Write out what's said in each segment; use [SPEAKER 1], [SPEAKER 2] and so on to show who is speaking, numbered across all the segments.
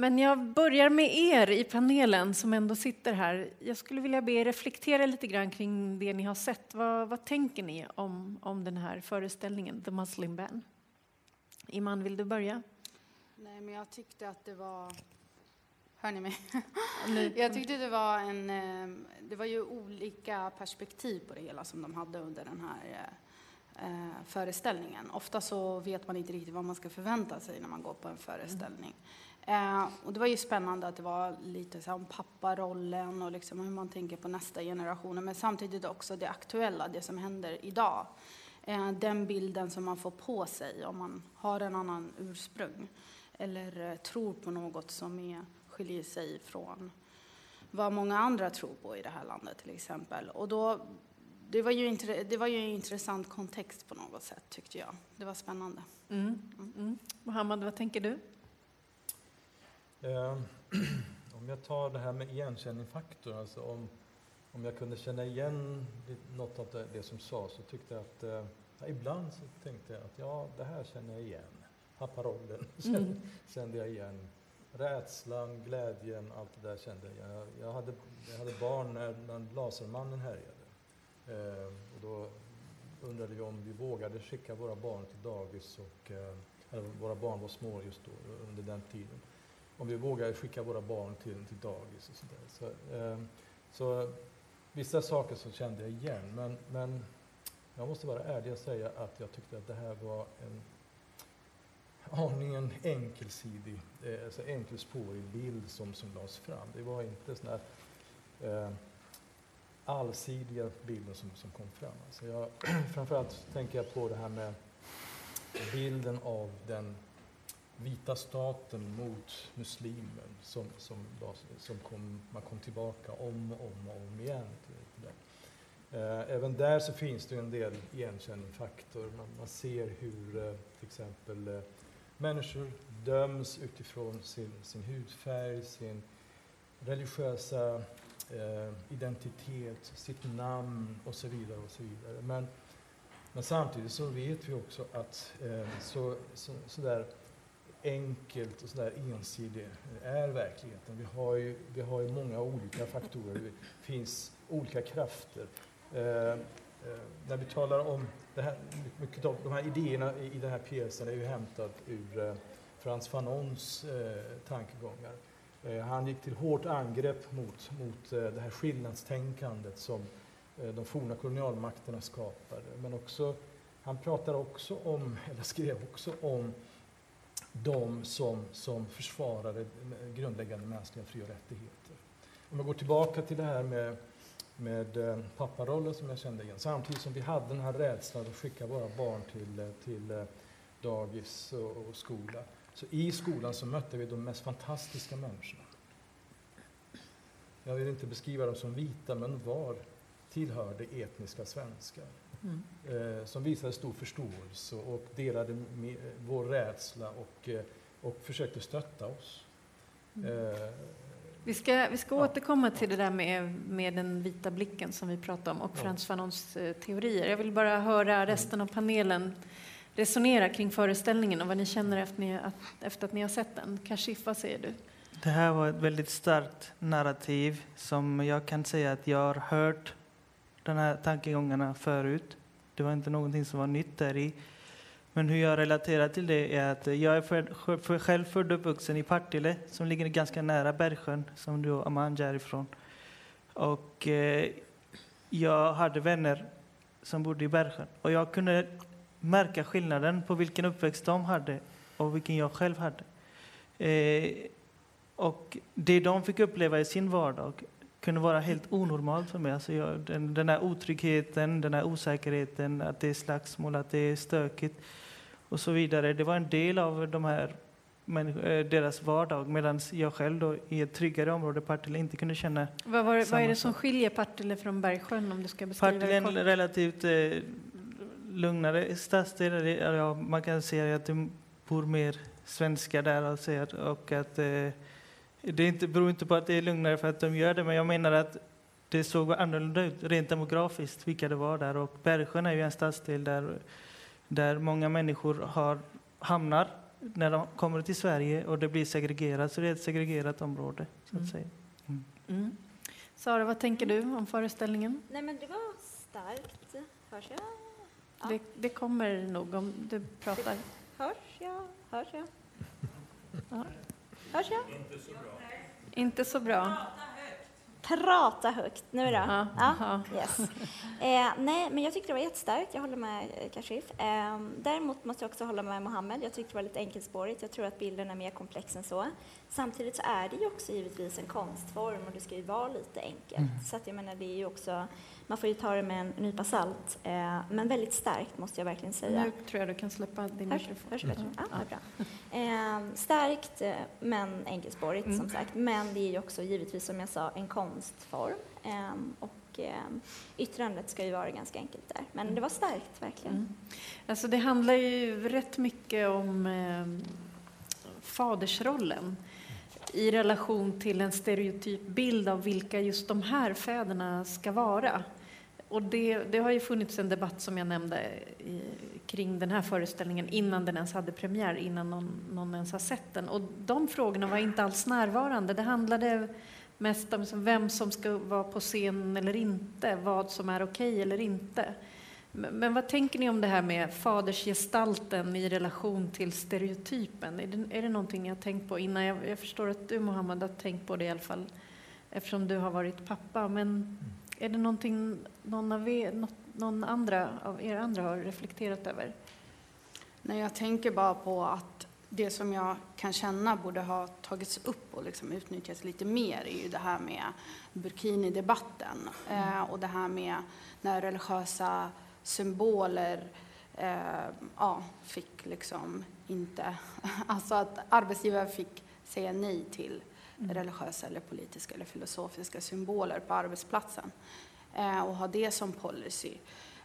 [SPEAKER 1] Men jag börjar med er i panelen som ändå sitter här. Jag skulle vilja be er reflektera lite grann kring det ni har sett. Vad, vad tänker ni om, om den här föreställningen, The Muslim Ban? Iman, vill du börja?
[SPEAKER 2] Nej, men jag tyckte att det var... Hör ni mig? jag tyckte det var en... Eh, det var ju olika perspektiv på det hela som de hade under den här eh, föreställningen. Ofta så vet man inte riktigt vad man ska förvänta sig när man går på en föreställning. Eh, och det var ju spännande att det var lite så om papparollen och liksom hur man tänker på nästa generation. Men samtidigt också det aktuella, det som händer idag. Eh, den bilden som man får på sig om man har en annan ursprung. Eller eh, tror på något som är, skiljer sig från vad många andra tror på i det här landet till exempel. Och då, det, var ju det var ju en intressant kontext på något sätt tyckte jag. Det var spännande.
[SPEAKER 1] Mm. Mm. mm. Vad tänker du?
[SPEAKER 3] Eh, om jag tar det här med igenkänningsfaktor, alltså om, om jag kunde känna igen något av det, som sades så tyckte jag att eh, ja, ibland så tänkte jag att ja, det här känner jag igen. Papparollen mm. kände jag igen. Rädslan, glädjen, allt det där kände jag igen. Jag, jag, hade, jag hade barn när, när Lasermannen härjade. Eh, och då undrade vi om vi vågade skicka våra barn till dagis och eh, våra barn var små just då, under den tiden om vi vågar skicka våra barn till, till dagis och sådär. Så, eh, så vissa saker så kände jag igen, men, men jag måste vara ärlig och säga att jag tyckte att det här var en aningen enkelsidig, eh, alltså enkelspårig bild som, som lades fram. Det var inte sån här eh, allsidiga bilder som, som kom fram. Alltså jag, framförallt tänker jag på det här med bilden av den vita staten mot muslimen som, som, som kom, man kom tillbaka om och om, och om igen. Eh, även där så finns det en del igenkänningsfaktor. Man, man ser hur eh, till exempel eh, människor döms utifrån sin, sin hudfärg, sin religiösa eh, identitet, sitt namn och så vidare. Och så vidare. Men, men samtidigt så vet vi också att eh, så, så, så där enkelt och sådär ensidig är verkligheten. Vi har ju, vi har ju många olika faktorer, det finns olika krafter. Eh, eh, när vi talar om det här, mycket av de här idéerna i, i den här pjäsen är ju hämtat ur eh, Frans Fanons eh, tankegångar. Eh, han gick till hårt angrepp mot, mot eh, det här skillnadstänkandet som eh, de forna kolonialmakterna skapade. Men också, han pratar också om, eller skrev också om de som, som försvarade grundläggande mänskliga fri och rättigheter. Om jag går tillbaka till det här med, med eh, papparollen som jag kände igen, samtidigt som vi hade den här rädslan att skicka våra barn till, eh, till eh, dagis och, och skola, så i skolan så mötte vi de mest fantastiska människorna. Jag vill inte beskriva dem som vita, men var tillhörde etniska svenskar. Mm. Eh, som visade stor förståelse och delade med, vår rädsla och, eh, och försökte stötta oss. Mm.
[SPEAKER 1] Eh, vi ska, vi ska ja. återkomma till det där med, med den vita blicken som vi pratade om och ja. Frans Fanons teorier. Jag vill bara höra mm. resten av panelen resonera kring föreställningen och vad ni känner efter, ni, efter att ni har sett den. Kashif, vad säger du?
[SPEAKER 4] Det här var ett väldigt starkt narrativ som jag kan säga att jag har hört de här tankegångarna förut. Det var inte någonting som var nytt där i. Men hur jag relaterar till det är att jag är för, för själv född och uppvuxen i Partille som ligger ganska nära Bergsjön, som du och Amanda är ifrån. Och eh, jag hade vänner som bodde i Bergsjön och jag kunde märka skillnaden på vilken uppväxt de hade och vilken jag själv hade. Eh, och det de fick uppleva i sin vardag kunde vara helt onormalt för mig. Alltså jag, den, den här otryggheten, den här osäkerheten, att det är slagsmål, att det är stökigt och så vidare. Det var en del av de här eh, deras vardag medan jag själv då, i ett tryggare område, Partille, inte kunde känna
[SPEAKER 1] Vad, var, vad är det som skiljer Partille från Bergsjön om du ska beskriva
[SPEAKER 4] Partille är en relativt eh, lugnare stadsdel. Ja, man kan säga att det bor mer svenskar där och att eh, det inte, beror inte på att det är lugnare för att de gör det, men jag menar att det såg annorlunda ut rent demografiskt, vilka det var där. Och Bergsjön är ju en stadsdel där, där många människor har, hamnar när de kommer till Sverige och det blir segregerat, så det är ett segregerat område. Så att
[SPEAKER 1] Mm.
[SPEAKER 4] säga.
[SPEAKER 1] Mm. Sara, vad tänker du om föreställningen?
[SPEAKER 5] Nej, men det var starkt. Hörs jag? Ja.
[SPEAKER 1] Det, det kommer nog om du pratar.
[SPEAKER 5] Hörs jag? Hörs jag?
[SPEAKER 1] Ja.
[SPEAKER 5] Hörs jag?
[SPEAKER 1] Inte så bra.
[SPEAKER 5] Prata högt. Nu då?
[SPEAKER 1] Ja.
[SPEAKER 5] Ja. Yes. Eh, nej, men jag tyckte det var jättestarkt. Jag håller med eh, Kashif. Eh, däremot måste jag också hålla med Mohammed. Jag tyckte det var lite enkelspårigt. Jag tror att bilden är mer komplex än så. Samtidigt så är det ju också givetvis en konstform och det ska ju vara lite enkelt. Så att jag menar, det är ju också, man får ju ta det med en nypa salt. Eh, men väldigt starkt måste jag verkligen säga.
[SPEAKER 1] Nu tror jag du kan släppa din
[SPEAKER 5] Hörs,
[SPEAKER 1] mikrofon.
[SPEAKER 5] hörs bättre? Ja,
[SPEAKER 1] Ja.
[SPEAKER 5] det är bra. Eh, starkt, men enkelspårigt
[SPEAKER 1] Mm.
[SPEAKER 5] som sagt. Men det är ju också givetvis, som jag sa, en konstform. Eh, och eh, yttrandet ska ju vara ganska enkelt där. Men det var starkt, verkligen.
[SPEAKER 1] Mm. Alltså det handlar ju rätt mycket om eh, fadersrollen i relation till en stereotyp bild av vilka just de här fäderna ska vara. Och det, det har ju funnits en debatt som jag nämnde i, kring den här föreställningen innan den ens hade premiär, innan någon, någon ens har sett den. Och de frågorna var inte alls närvarande. Det handlade mest om liksom vem som ska vara på scen eller inte, vad som är okej eller inte. Men, men vad tänker ni om det här med fadersgestalten i relation till stereotypen? Är det, är det någonting jag har tänkt på innan? Jag, jag förstår att du, Mohammed, har tänkt på det i alla fall, eftersom du har varit pappa. Men mm är det någonting någon, av er, någon andra av er andra har reflekterat över?
[SPEAKER 2] Nej, jag tänker bara på att det som jag kan känna borde ha tagits upp och liksom utnyttjats lite mer är ju det här med burkini-debatten eh, och det här med när religiösa symboler eh, ja, fick liksom inte... Alltså att arbetsgivare fick säga nej till religiösa eller politiska eller filosofiska symboler på arbetsplatsen eh, och ha det som policy.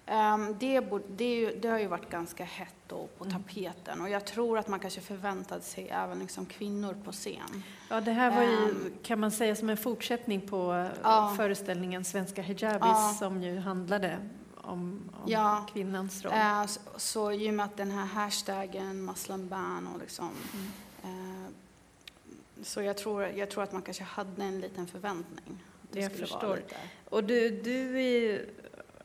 [SPEAKER 2] Ehm, Det, det, det har ju varit ganska hett då på
[SPEAKER 1] Mm.
[SPEAKER 2] tapeten och jag tror att man kanske förväntade sig även liksom kvinnor på scen.
[SPEAKER 1] Ja, det här var ju,
[SPEAKER 2] Ehm.
[SPEAKER 1] kan man säga, som en fortsättning på
[SPEAKER 2] Ja.
[SPEAKER 1] föreställningen Svenska hijabis
[SPEAKER 2] Ja.
[SPEAKER 1] som ju handlade om, om
[SPEAKER 2] Ja.
[SPEAKER 1] kvinnans roll.
[SPEAKER 2] Eh, Så, så i och med att den här hashtaggen Muslim ban och liksom
[SPEAKER 1] Mm.
[SPEAKER 2] Så jag tror, jag tror att man kanske hade en liten förväntning. Det
[SPEAKER 1] Jag förstår. Och du, du är,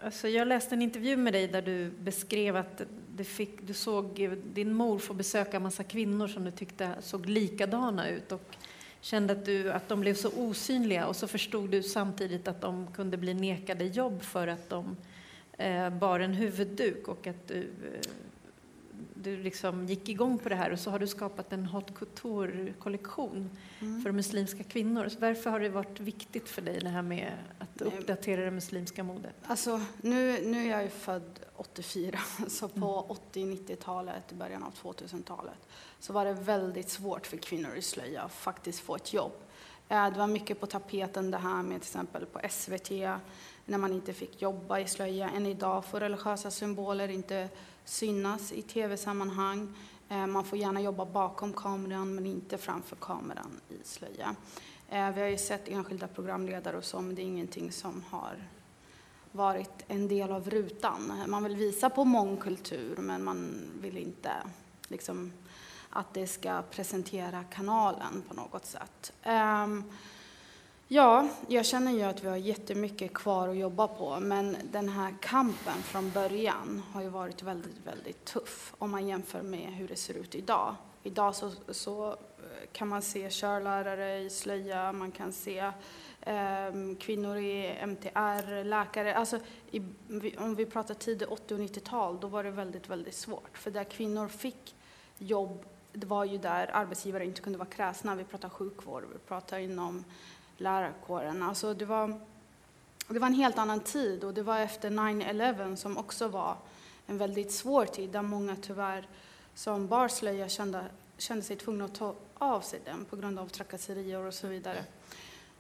[SPEAKER 1] alltså jag läste en intervju med dig där du beskrev att du, fick, du såg din mor få besöka en massa kvinnor som du tyckte såg likadana ut och kände att, du, att de blev så osynliga och så förstod du samtidigt att de kunde bli nekade jobb för att de eh, bar en huvudduk och att du, eh, du liksom gick igång på det här och så har du skapat en haute couture-kollektion
[SPEAKER 2] Mm.
[SPEAKER 1] för muslimska kvinnor. Så varför har det varit viktigt för dig det här med att uppdatera det muslimska modet?
[SPEAKER 2] Alltså, nu, nu är jag ju född 84, så på
[SPEAKER 1] Mm.
[SPEAKER 2] 80-90-talet, i början av 2000-talet, så var det väldigt svårt för kvinnor i slöja att faktiskt få ett jobb. Eh, Det var mycket på tapeten det här med till exempel på SVT, när man inte fick jobba i slöja. Än idag får religiösa symboler inte synas i tv-sammanhang. Eh, man får gärna jobba bakom kameran, men inte framför kameran i slöja. Eh, vi har ju sett enskilda programledare och så, men det är ingenting som har varit en del av rutan. Man vill visa på mångkultur, men man vill inte liksom, att det ska presentera kanalen på något sätt. Ehm, Ja, jag känner ju att vi har jättemycket kvar att jobba på, men den här kampen från början har ju varit väldigt, väldigt tuff om man jämför med hur det ser ut idag. Idag så, så eh, kan man se körlärare i slöja, man kan se eh, kvinnor i MTR, läkare. Alltså, i, om vi pratar tidigt 80 och 90-tal, då var det väldigt, väldigt svårt. För där kvinnor fick jobb, det var ju där arbetsgivare inte kunde vara kräsna. Vi pratar sjukvård, vi pratar inom lärarkåren. Alltså det, var, det var en helt annan tid och det var efter 9-11 som också var en väldigt svår tid där många tyvärr som bar slöja kände, kände sig tvungna att ta av sig den på grund av trakasserier och så vidare.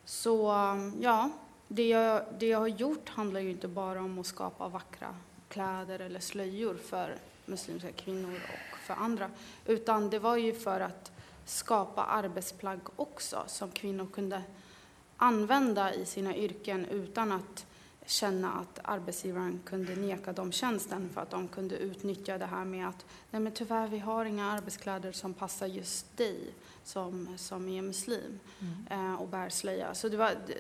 [SPEAKER 2] Så um, ja, det jag, det jag har gjort handlar ju inte bara om att skapa vackra kläder eller slöjor för muslimska kvinnor och för andra, utan det var ju för att skapa arbetsplagg också som kvinnor kunde använda i sina yrken utan att känna att arbetsgivaren kunde neka dem tjänsten för att de kunde utnyttja det här med att nej men tyvärr vi har inga arbetskläder som passar just dig som, som är muslim mm. eh, och bär slöja. Så det var, det,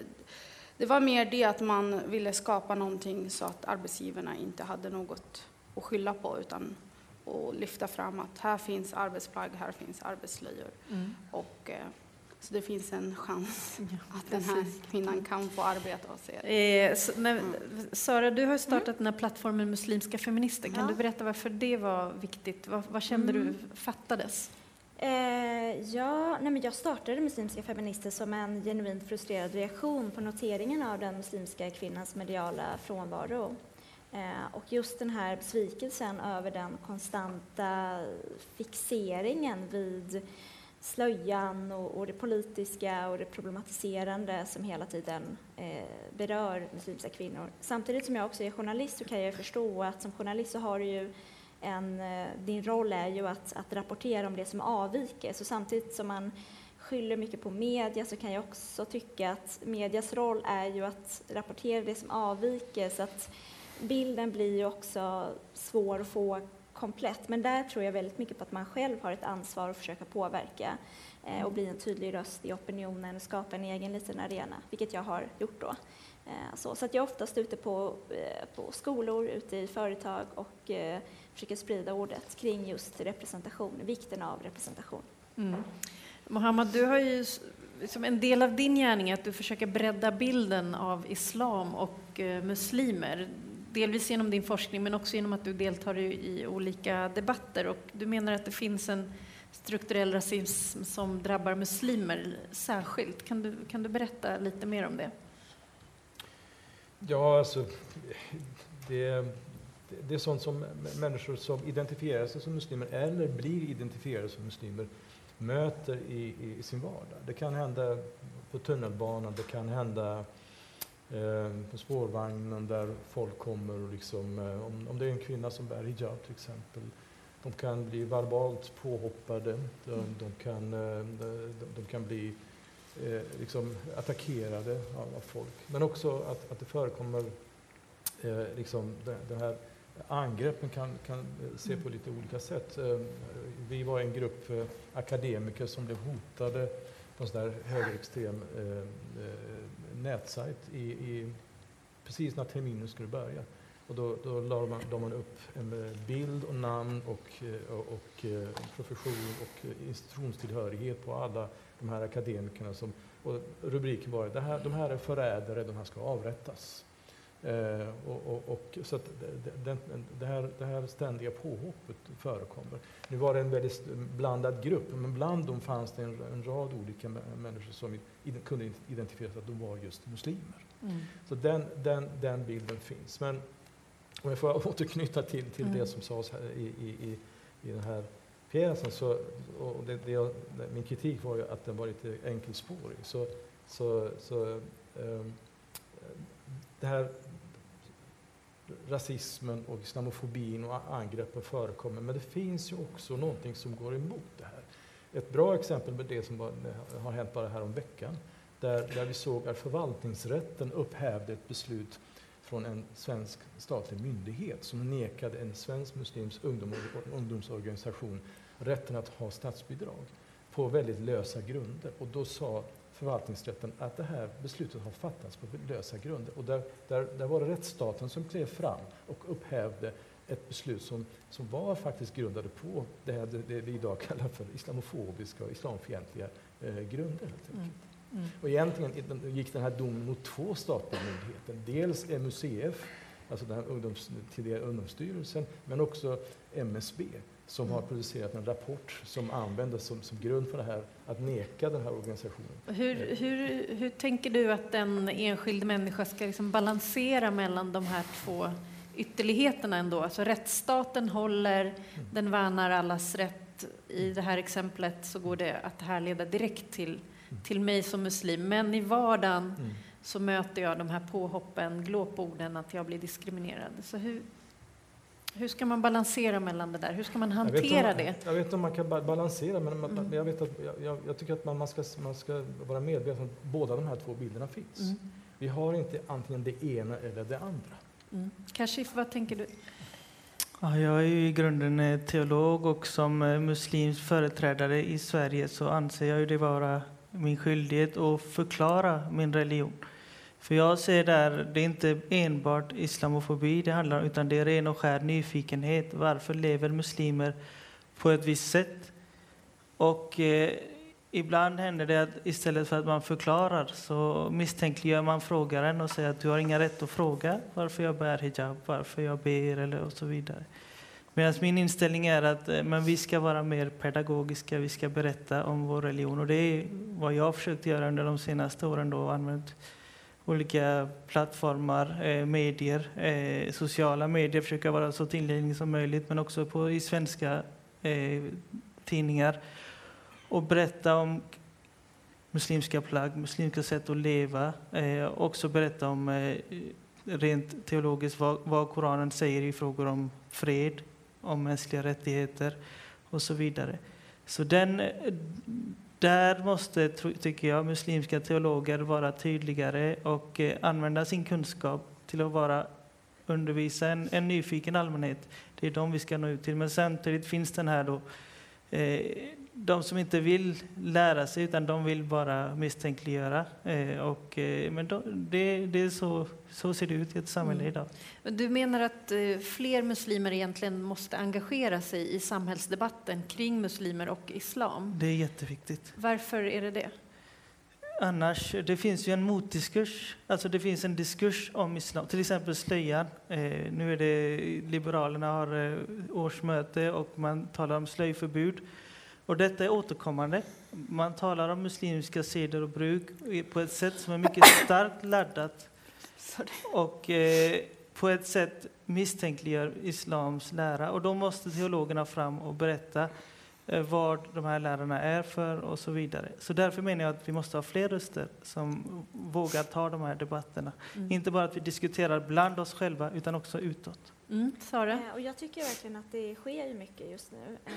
[SPEAKER 2] det, var mer det att man ville skapa någonting så att arbetsgivarna inte hade något att skylla på utan att lyfta fram att här finns arbetsplagg, här finns arbetsslöjor. Mm. Och, eh, så det finns en chans att den här kvinnan kan få arbeta hos er.
[SPEAKER 1] Eh, så, när, mm. Sara, du har startat mm. den här plattformen Muslimska feminister. Kan ja. du berätta varför det var viktigt? Vad, vad kände mm. du fattades?
[SPEAKER 5] Eh, ja, nej men jag startade Muslimska feminister som en genuint frustrerad reaktion på noteringen av den muslimska kvinnans mediala frånvaro. Eh, och just den här besvikelsen över den konstanta fixeringen vid slöjan och, och, det politiska och det problematiserande som hela tiden eh, berör muslimska kvinnor. Samtidigt som jag också är journalist så kan jag förstå att som journalist så har du ju en, eh, din roll är ju att, att rapportera om det som avviker. Så samtidigt som man skyller mycket på media så kan jag också tycka att medias roll är ju att rapportera det som avviker så att bilden blir ju också svår att få komplett. Men där tror jag väldigt mycket på att man själv har ett ansvar att försöka påverka eh, och bli en tydlig röst i opinionen och skapa en egen liten arena, vilket jag har gjort då. Eh, så, så att jag är oftast ute på, eh, på skolor, ute i företag och eh, försöker sprida ordet kring just representation, vikten av representation. Mm.
[SPEAKER 1] Mohammed, du har ju som liksom en del av din gärning är att du försöker bredda bilden av islam och eh, muslimer delvis genom din forskning men också genom att du deltar i, i olika debatter. Och du menar att det finns en strukturell rasism som drabbar muslimer särskilt. Kan du, kan du berätta lite mer om det?
[SPEAKER 3] Ja, alltså, det, det är sånt som människor som identifierar sig som muslimer eller blir identifierade som muslimer möter i, i, sin vardag. Det kan hända på tunnelbanan, det kan hända eh, på spårvagnen där folk kommer och liksom, eh, om, om det är en kvinna som bär hijab till exempel, de kan bli verbalt påhoppade, de, mm. de kan, eh, de, de, kan bli eh, liksom attackerade av, folk. Men också att, att det förekommer eh, liksom det här angreppen kan, kan se på lite olika sätt. Eh, vi var en grupp akademiker som blev hotade på en sån där högerextrem nätsajt i, i, precis när terminen skulle börja. Och då, då la man, la man upp en eh, bild och namn och, eh, och, och eh, profession och institutionstillhörighet på alla de här akademikerna. Som, och rubriken var det här, de här är förrädare, de här ska avrättas. Eh, och, och, och, så det, det, här, det här ständiga påhoppet förekommer. Nu var det en väldigt blandad grupp, men bland dem fanns det en, en rad olika människor som kunde identifiera att de var just muslimer. Mm. Så den, den, den bilden finns. Men om jag får återknyta till, till mm. det som sades i, i, i, i den här pjäsen, så, och det, det jag, min kritik var ju att den var lite enkelspårig. Så, så, så um, det här rasismen och islamofobin och angreppen förekommer. Men det finns ju också någonting som går emot det här. Ett bra exempel med det som eh, har hänt bara här om veckan där, där vi såg att förvaltningsrätten upphävde ett beslut från en svensk statlig myndighet som nekade en svensk muslims ungdom, ungdomsorganisation rätten att ha statsbidrag på väldigt lösa grunder. Och då sa förvaltningsrätten att det här beslutet har fattats på lösa grunder. Och där, där, där var det rättsstaten som klev fram och upphävde ett beslut som, som var faktiskt grundade på det, här, det, det vi idag kallar för islamofobiska och islamfientliga eh, grunder. Helt mm. Mm. Och egentligen gick den här domen mot två statliga myndigheter. Dels MUCF, alltså den ungdoms, tidigare Ungdomsstyrelsen, men också MSB som har producerat en rapport som användes som, som, grund för det här, att neka den här organisationen.
[SPEAKER 1] Hur, hur, hur tänker du att en enskild människa ska liksom balansera mellan de här två ytterligheterna ändå? Alltså rättsstaten håller, mm. den värnar allas rätt. I det här exemplet så går det att härleda direkt till, mm. till mig som muslim, men i vardagen mm. så möter jag de här påhoppen, glåporden, att jag blir diskriminerad. Så hur, hur ska man balansera mellan det där? Hur ska man hantera
[SPEAKER 3] jag
[SPEAKER 1] det?
[SPEAKER 3] Jag vet inte om man kan balansera, men mm. jag, vet att, jag, jag, tycker att man, man, ska, man ska vara medveten om att båda de här två bilderna finns. Mm. Vi har inte antingen det ena eller det andra.
[SPEAKER 1] Mm. Kashif, vad tänker du?
[SPEAKER 4] Ja, jag är ju i grunden teolog och som eh, muslimsk företrädare i Sverige så anser jag det vara min skyldighet att förklara min religion. För jag ser där, det är inte enbart islamofobi det handlar om, utan det är ren och skär nyfikenhet. Varför lever muslimer på ett visst sätt? Och eh, ibland händer det att istället för att man förklarar så misstänkliggör man frågaren och säger att du har inga rätt att fråga varför jag bär hijab, varför jag ber eller och så vidare. Medan min inställning är att eh, men vi ska vara mer pedagogiska, vi ska berätta om vår religion. Och det är vad jag har försökt göra under de senaste åren då, använt olika plattformar, eh, medier, eh, sociala medier, försöka vara så tillgänglig som möjligt, men också på, i svenska eh, tidningar och berätta om muslimska plagg, muslimska sätt att leva, eh, också berätta om eh, rent teologiskt vad, vad Koranen säger i frågor om fred, om mänskliga rättigheter och så vidare. Så den, där måste, tycker jag, muslimska teologer vara tydligare och eh, använda sin kunskap till att vara undervisa en, en nyfiken allmänhet. Det är de vi ska nå ut till. Men samtidigt finns den här då, eh, de som inte vill lära sig utan de vill bara misstänkliggöra. Eh, och, eh, men de, det, det är så, så ser det ut i ett samhälle mm. idag.
[SPEAKER 1] Du menar att eh, fler muslimer egentligen måste engagera sig i samhällsdebatten kring muslimer och islam?
[SPEAKER 4] Det är jätteviktigt.
[SPEAKER 1] Varför är det det?
[SPEAKER 4] Annars, det finns ju en motdiskurs, alltså det finns en diskurs om islam, till exempel slöjan. Eh, nu är det Liberalerna har eh, årsmöte och man talar om slöjförbud. Och detta är återkommande. Man talar om muslimska seder och bruk på ett sätt som är mycket starkt laddat och eh, på ett sätt misstänkliggör islams lära. Och då måste teologerna fram och berätta Eh, vad de här lärarna är för och så vidare. Så därför menar jag att vi måste ha fler röster som vågar ta de här debatterna. Mm. Inte bara att vi diskuterar bland oss själva utan också utåt.
[SPEAKER 1] Mm, Sara?
[SPEAKER 5] Eh, och jag tycker verkligen att det sker mycket just nu. Eh,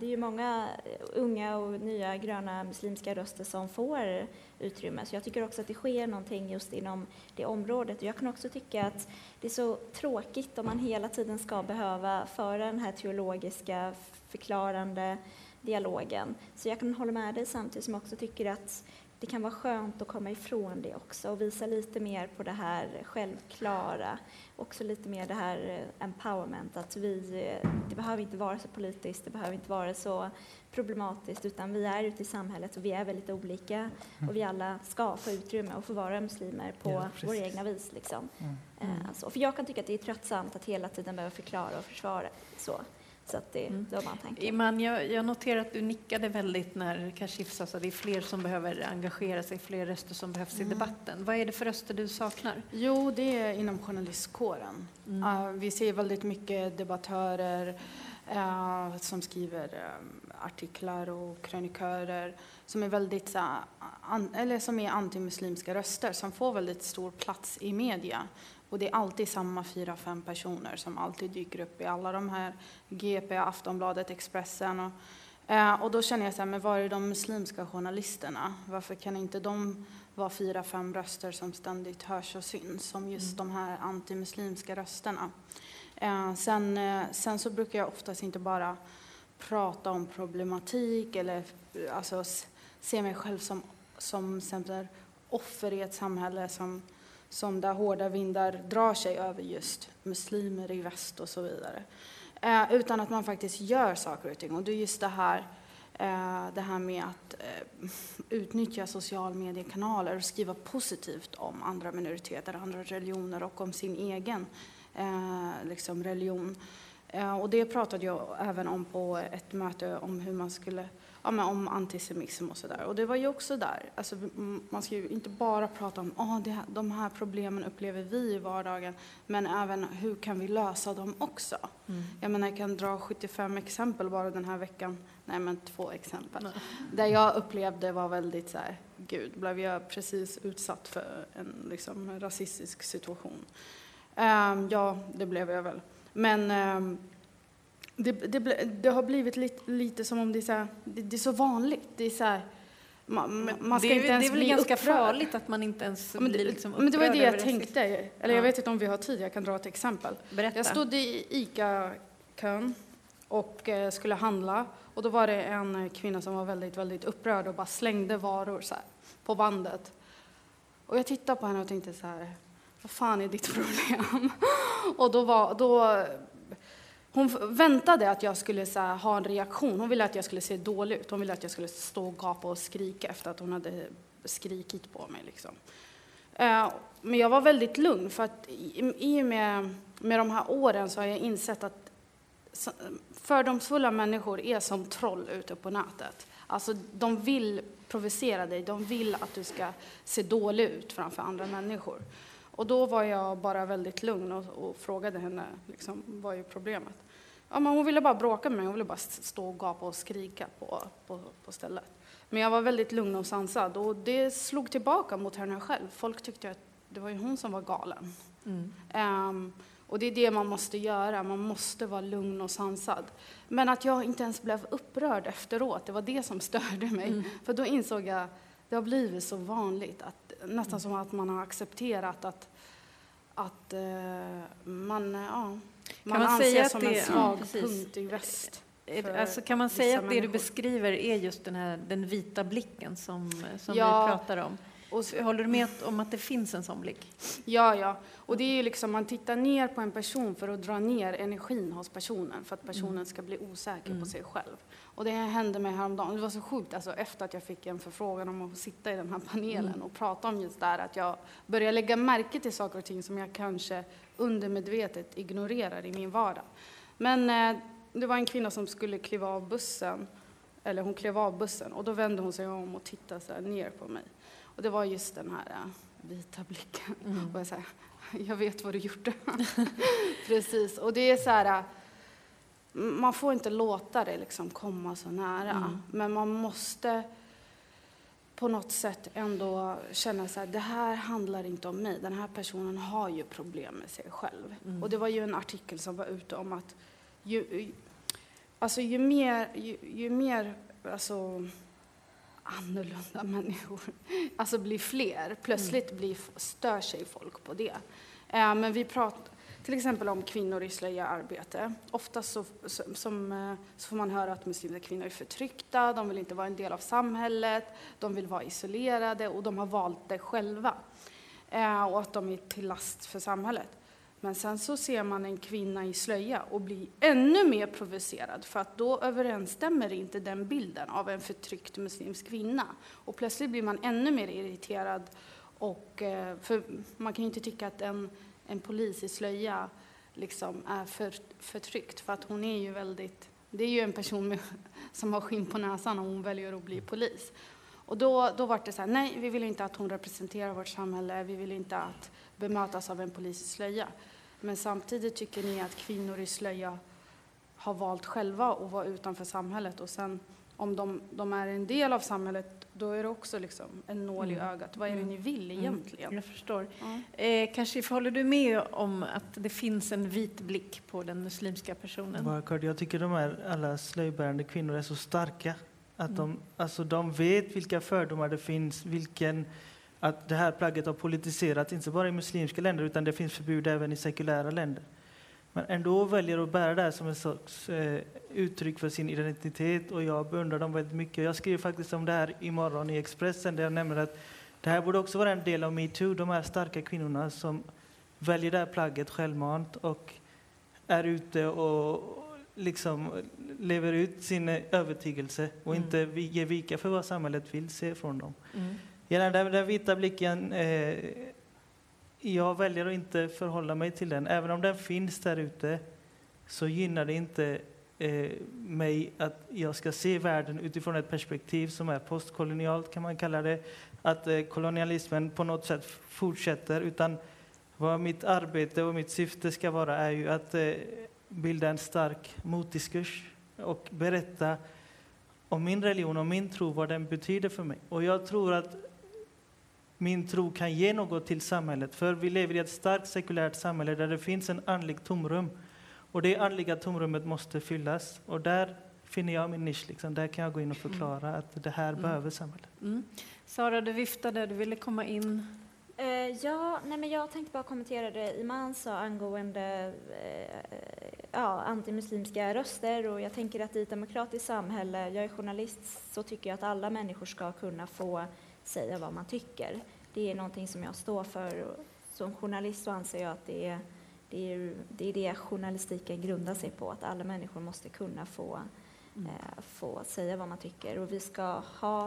[SPEAKER 5] det är ju många eh, unga och nya gröna muslimska röster som får utrymme. Så jag tycker också att det sker någonting just inom det området. Och jag kan också tycka att det är så tråkigt om man hela tiden ska behöva föra den här teologiska förklarande dialogen. Så jag kan hålla med dig samtidigt som jag också tycker att det kan vara skönt att komma ifrån det också och visa lite mer på det här självklara. Också lite mer det här eh, empowerment, att vi, eh, det behöver inte vara så politiskt, det behöver inte vara så problematiskt, utan vi är ute i samhället och vi är väldigt olika och vi alla ska få utrymme och få vara muslimer på ja, våra egna vis. Liksom. Mm. Mm. Alltså, för jag kan tycka att det är tröttsamt att hela tiden behöva förklara och försvara så. Så att det, mm. man tänker.
[SPEAKER 1] Iman, jag, jag noterar att du nickade väldigt när Kashif sa att det är fler som behöver engagera sig, fler röster som behövs mm. i debatten. Vad är det för röster du saknar?
[SPEAKER 2] Jo, det är inom journalistkåren. Mm. Uh, vi ser väldigt mycket debattörer uh, som skriver um, artiklar och krönikörer som är väldigt uh, an, eller som är antimuslimska röster som får väldigt stor plats i media. Och det är alltid samma fyra, fem personer som alltid dyker upp i alla de här GP, Aftonbladet, Expressen. Och, eh, och då känner jag så här, men var är de muslimska journalisterna? Varför kan inte de vara fyra, fem röster som ständigt hörs och syns, som just mm. de här antimuslimska rösterna? Eh, sen, eh, sen så brukar jag oftast inte bara prata om problematik eller alltså, se mig själv som, som offer i ett samhälle som som där hårda vindar drar sig över just muslimer i väst och så vidare. Eh, utan att man faktiskt gör saker och ting. Och det är just det här, eh, det här med att eh, utnyttja social mediekanaler och skriva positivt om andra minoriteter, andra religioner och om sin egen eh, liksom religion. Eh, och det pratade jag även om på ett möte om hur man skulle ja, men om antisemitism och sådär. Och det var ju också där, alltså, man ska ju inte bara prata om oh, det de här problemen upplever vi i vardagen, men även hur kan vi lösa dem också? Mm. Jag menar, jag kan dra 75 exempel bara den här veckan, nej men två exempel, nej. där jag upplevde var väldigt så här, gud, blev jag precis utsatt för en liksom, rasistisk situation? Um, ja, det blev jag väl. Men um, det, det, det, har blivit lite, lite, som om det är, så här, det, det, är så vanligt. Det är så här, man, man ska inte ens
[SPEAKER 1] det är väl
[SPEAKER 2] bli
[SPEAKER 1] ganska
[SPEAKER 2] upprörd.
[SPEAKER 1] farligt att man inte ens
[SPEAKER 2] Men
[SPEAKER 1] blir liksom
[SPEAKER 2] men det var det
[SPEAKER 1] upprörd
[SPEAKER 2] jag tänkte. Eller
[SPEAKER 1] Ja.
[SPEAKER 2] jag vet inte om vi har tid, jag kan dra ett exempel.
[SPEAKER 1] Berätta.
[SPEAKER 2] Jag stod i ICA-kön och eh, skulle handla och då var det en kvinna som var väldigt, väldigt upprörd och bara slängde varor så här, på bandet. Och jag tittade på henne och tänkte så här, vad fan är ditt problem? och då var, då, hon väntade att jag skulle så här, ha en reaktion. Hon ville att jag skulle se dålig ut. Hon ville att jag skulle stå och gapa och skrika efter att hon hade skrikit på mig. Liksom. Eh, men jag var väldigt lugn, för att i och med, med de här åren så har jag insett att fördomsfulla människor är som troll ute på nätet. Alltså, de vill provocera dig, de vill att du ska se dålig ut framför andra människor. Och då var jag bara väldigt lugn och, och frågade henne, liksom, vad är problemet? Ja, men hon ville bara bråka med mig, hon ville bara stå och gapa och skrika på, på, på stället. Men jag var väldigt lugn och sansad och det slog tillbaka mot henne själv. Folk tyckte att det var ju hon som var galen.
[SPEAKER 1] Mm.
[SPEAKER 2] Ehm, och det är det man måste göra, man måste vara lugn och sansad. Men att jag inte ens blev upprörd efteråt, det var det som störde mig.
[SPEAKER 1] Mm.
[SPEAKER 2] För då insåg jag, det har blivit så vanligt, att, nästan som att man har accepterat att, att eh, man, ja, man,
[SPEAKER 1] man
[SPEAKER 2] anses som
[SPEAKER 1] det-
[SPEAKER 2] en svag
[SPEAKER 1] ja,
[SPEAKER 2] i väst.
[SPEAKER 1] Alltså, kan man säga att det du
[SPEAKER 2] människor.
[SPEAKER 1] beskriver är just den här den vita blicken som, som
[SPEAKER 2] Ja.
[SPEAKER 1] vi pratar om?
[SPEAKER 2] Och,
[SPEAKER 1] Håller du med om att det finns en sån blick?
[SPEAKER 2] Ja, ja. Och det är ju liksom, man tittar ner på en person för att dra ner energin hos personen, för att personen ska bli osäker
[SPEAKER 1] Mm.
[SPEAKER 2] på sig själv. Och det hände mig häromdagen. Det var så sjukt, alltså efter att jag fick en förfrågan om att få sitta i den här panelen
[SPEAKER 1] Mm.
[SPEAKER 2] och prata om just det här, att jag börjar lägga märke till saker och ting som jag kanske undermedvetet ignorerar i min vardag. Men eh, det var en kvinna som skulle kliva av bussen, eller hon klev av bussen, och då vände hon sig om och tittade ner på mig. Och det var just den här eh, vita blicken.
[SPEAKER 1] Mm.
[SPEAKER 2] Och jag, så här, jag vet vad du gjorde. Precis. Och det är så här, äh, man får inte låta det liksom komma så nära.
[SPEAKER 1] Mm.
[SPEAKER 2] Men man måste på något sätt ändå känna så här, det här handlar inte om mig. Den här personen har ju problem med sig själv.
[SPEAKER 1] Mm.
[SPEAKER 2] Och det var ju en artikel som var ute om att ju, alltså ju mer, ju, ju mer alltså, annorlunda människor alltså blir fler, plötsligt blir, stör sig folk på det. Eh, men vi pratar till exempel om kvinnor i slöja-arbete. Ofta så, så, som, eh, så får man höra att muslimska kvinnor är förtryckta, de vill inte vara en del av samhället, de vill vara isolerade och de har valt det själva. Eh, och att de är till last för samhället. Men sen så ser man en kvinna i slöja och blir ännu mer provocerad för att då överensstämmer inte den bilden av en förtryckt muslimsk kvinna. Och plötsligt blir man ännu mer irriterad. Och, eh, för man kan ju inte tycka att en, en polis i slöja liksom är för, förtryckt för att hon är ju väldigt, det är ju en person med, som har skinn på näsan och hon väljer att bli polis. Och då, då var det så här, nej vi vill inte att hon representerar vårt samhälle, vi vill inte att bemötas av en polis i slöja. Men samtidigt tycker ni att kvinnor i slöja har valt själva att vara utanför samhället och sen om de, de är en del av samhället då är det också liksom en nål i
[SPEAKER 1] Mm.
[SPEAKER 2] ögat. Vad är det
[SPEAKER 1] Mm.
[SPEAKER 2] ni vill egentligen?
[SPEAKER 1] Jag förstår.
[SPEAKER 2] Ja.
[SPEAKER 1] Eh, kanske håller du med om att det finns en vit blick på den muslimska personen?
[SPEAKER 4] Jag tycker de här alla slöjbärande kvinnor är så starka. Att
[SPEAKER 1] Mm.
[SPEAKER 4] de, alltså de vet vilka fördomar det finns, vilken, att det här plagget har politiserats, inte bara i muslimska länder, utan det finns förbud även i sekulära länder. Men ändå väljer att bära det här som en sorts eh, uttryck för sin identitet och jag beundrar dem väldigt mycket. Jag skriver faktiskt om det här imorgon i Expressen där jag nämner att det här borde också vara en del av metoo, de här starka kvinnorna som väljer det här plagget självmant och är ute och liksom lever ut sin eh, övertygelse och
[SPEAKER 1] Mm.
[SPEAKER 4] inte ger vika för vad samhället vill se från dem.
[SPEAKER 1] Mm.
[SPEAKER 4] Ja, den, den vita blicken, eh, jag väljer att inte förhålla mig till den. Även om den finns där ute så gynnar det inte eh, mig att jag ska se världen utifrån ett perspektiv som är postkolonialt, kan man kalla det. Att eh, kolonialismen på något sätt fortsätter, utan vad mitt arbete och mitt syfte ska vara är ju att eh, bilda en stark motdiskurs och berätta om min religion och min tro, vad den betyder för mig. Och jag tror att min tro kan ge något till samhället, för vi lever i ett starkt sekulärt samhälle där det finns en andlig tomrum. Och det andliga tomrummet måste fyllas. Och där finner jag min nisch. Liksom. Där kan jag gå in och förklara att det här
[SPEAKER 1] Mm.
[SPEAKER 4] behöver samhället.
[SPEAKER 1] Mm. Sara, du viftade, du ville komma in.
[SPEAKER 5] Eh, ja, nej men jag tänkte bara kommentera det Iman sa angående eh, ja, antimuslimska röster och jag tänker att i ett demokratiskt samhälle, jag är journalist, så tycker jag att alla människor ska kunna få säga vad man tycker. Det är någonting som jag står för och som journalist så anser jag att det är det, är, det är det journalistiken grundar sig på, att alla människor måste kunna få,
[SPEAKER 1] Mm.
[SPEAKER 5] eh, få säga vad man tycker och vi ska ha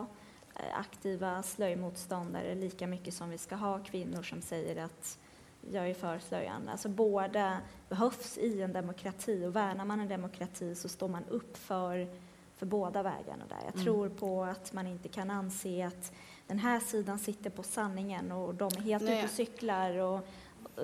[SPEAKER 5] eh, aktiva slöjmotståndare lika mycket som vi ska ha kvinnor som säger att jag är för slöjan. Alltså båda behövs i en demokrati och värnar man en demokrati så står man upp för, för båda vägarna där. Jag
[SPEAKER 1] Mm.
[SPEAKER 5] tror på att man inte kan anse att den här sidan sitter på sanningen och de är helt
[SPEAKER 2] Nej.
[SPEAKER 5] ute och cyklar och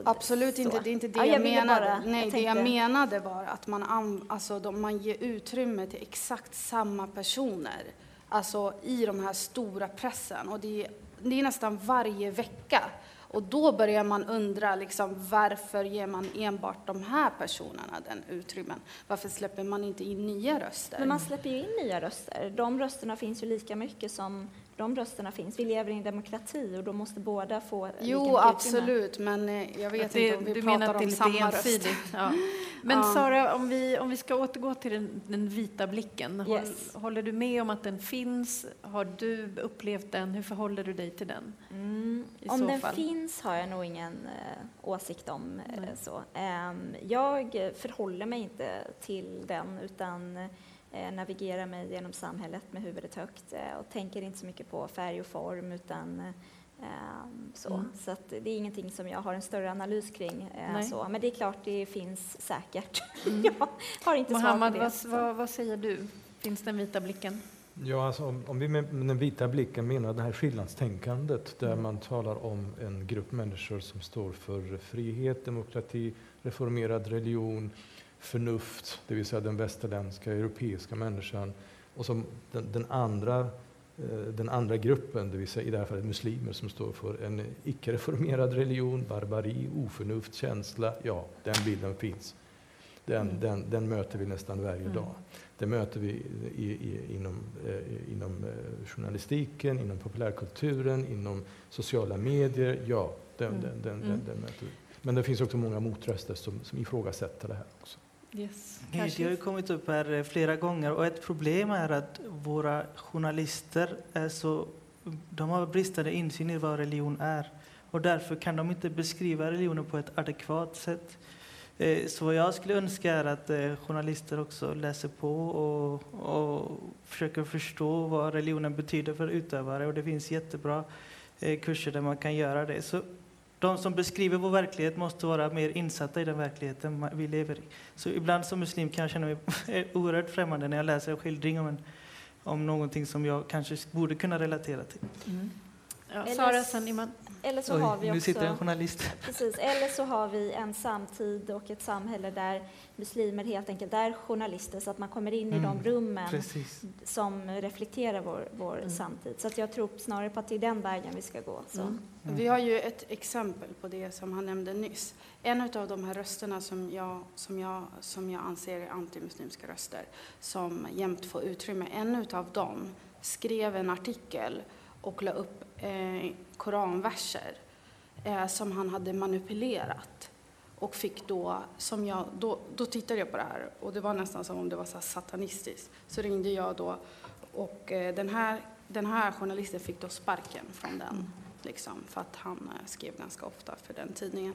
[SPEAKER 2] Absolut
[SPEAKER 5] så.
[SPEAKER 2] inte, det är inte det
[SPEAKER 5] Ja,
[SPEAKER 2] jag,
[SPEAKER 5] jag
[SPEAKER 2] menade.
[SPEAKER 5] bara-
[SPEAKER 2] Nej,
[SPEAKER 5] jag
[SPEAKER 2] det jag menade var att man, an, alltså, de, man ger utrymme till exakt samma personer alltså, i de här stora pressen. Och det, är- det är nästan varje vecka. Och då börjar man undra liksom, varför ger man enbart de här personerna den utrymmen? Varför släpper man inte in nya röster?
[SPEAKER 5] Men man släpper ju in nya röster. De rösterna finns ju lika mycket som de rösterna finns. Vi lever i en demokrati och då måste båda få lika
[SPEAKER 2] Jo, absolut, men eh, jag vet
[SPEAKER 1] Att det,
[SPEAKER 2] inte om vi
[SPEAKER 1] du
[SPEAKER 2] pratar
[SPEAKER 1] menar att det
[SPEAKER 2] om samma röst.
[SPEAKER 1] Ja. Men
[SPEAKER 2] Ja.
[SPEAKER 1] Sara, om vi, om vi ska återgå till den, den vita blicken. Håll,
[SPEAKER 5] Yes.
[SPEAKER 1] Håller du med om att den finns? Har du upplevt den? Hur förhåller du dig till den?
[SPEAKER 5] Mm. Om den
[SPEAKER 1] fall?
[SPEAKER 5] finns har jag nog ingen eh, åsikt om. eh, så. Ehm, jag förhåller mig inte till den utan eh, navigerar mig genom samhället med huvudet högt eh, och tänker inte så mycket på färg och form utan eh, så.
[SPEAKER 1] Mm.
[SPEAKER 5] så att det är ingenting som jag har en större analys kring. eh,
[SPEAKER 1] Nej.
[SPEAKER 5] så. Men det är klart, det finns säkert.
[SPEAKER 1] Mm.
[SPEAKER 5] jag har inte svar
[SPEAKER 1] Mohammad,
[SPEAKER 5] på det.
[SPEAKER 1] vad, vad, vad säger du? Finns den vita blicken?
[SPEAKER 3] Ja, alltså, om, om vi med den vita blicken menar det här skillnadstänkandet där man talar om en grupp människor som står för frihet, demokrati, reformerad religion, förnuft, det vill säga den västerländska, europeiska människan, och som den, den andra eh, den andra gruppen, det vill säga i det här fallet muslimer som står för en icke-reformerad religion, barbari, oförnuft, känsla. Ja, den bilden finns. Den,
[SPEAKER 1] Mm.
[SPEAKER 3] den, den möter vi nästan varje
[SPEAKER 1] Mm.
[SPEAKER 3] dag. Det möter vi i, i, inom, eh, inom eh, journalistiken, inom populärkulturen, inom sociala medier. Ja, den,
[SPEAKER 1] Mm.
[SPEAKER 3] den, den,
[SPEAKER 1] Mm.
[SPEAKER 3] den, den möter vi. Men det finns också många motröster som, som ifrågasätter det här också.
[SPEAKER 1] Yes.
[SPEAKER 4] Det har ju kommit upp här eh, flera gånger och ett problem är att våra journalister är så, de har bristande insyn i vad religion är och därför kan de inte beskriva religionen på ett adekvat sätt. Eh, Så vad jag skulle önska är att eh, journalister också läser på och, och försöker förstå vad religionen betyder för utövare och det finns jättebra kurser där man kan göra det. Så de som beskriver vår verklighet måste vara mer insatta i den verkligheten vi lever i. Så ibland som muslim kan jag känna mig oerhört främmande när jag läser en skildring om, en, om någonting som jag kanske borde kunna relatera till.
[SPEAKER 1] Mm. Ja, Sara,
[SPEAKER 5] s-
[SPEAKER 1] sen Iman.
[SPEAKER 5] Eller så har vi
[SPEAKER 4] nu
[SPEAKER 5] också...
[SPEAKER 4] sitter en journalist.
[SPEAKER 5] Precis. Eller så har vi en samtid och ett samhälle där muslimer helt enkelt är journalister så att man kommer in i de
[SPEAKER 4] Mm,
[SPEAKER 5] rummen
[SPEAKER 4] Precis.
[SPEAKER 5] som reflekterar vår, vår
[SPEAKER 1] Mm.
[SPEAKER 5] samtid. Så att jag tror snarare på att det är den vägen vi ska gå. Så.
[SPEAKER 1] Mm.
[SPEAKER 2] Vi har ju ett exempel på det som han nämnde nyss. En av de här rösterna som jag, som jag, som jag anser är antimuslimska röster, som jämt får utrymme, en av dem skrev en artikel och la upp eh, koranverser eh, som han hade manipulerat. Och fick då, som jag, då, då tittade jag på det här och det var nästan som om det var så satanistiskt. Så ringde jag då och eh, den, här, den här journalisten fick då sparken från den liksom, för att han eh, skrev ganska ofta för den tidningen.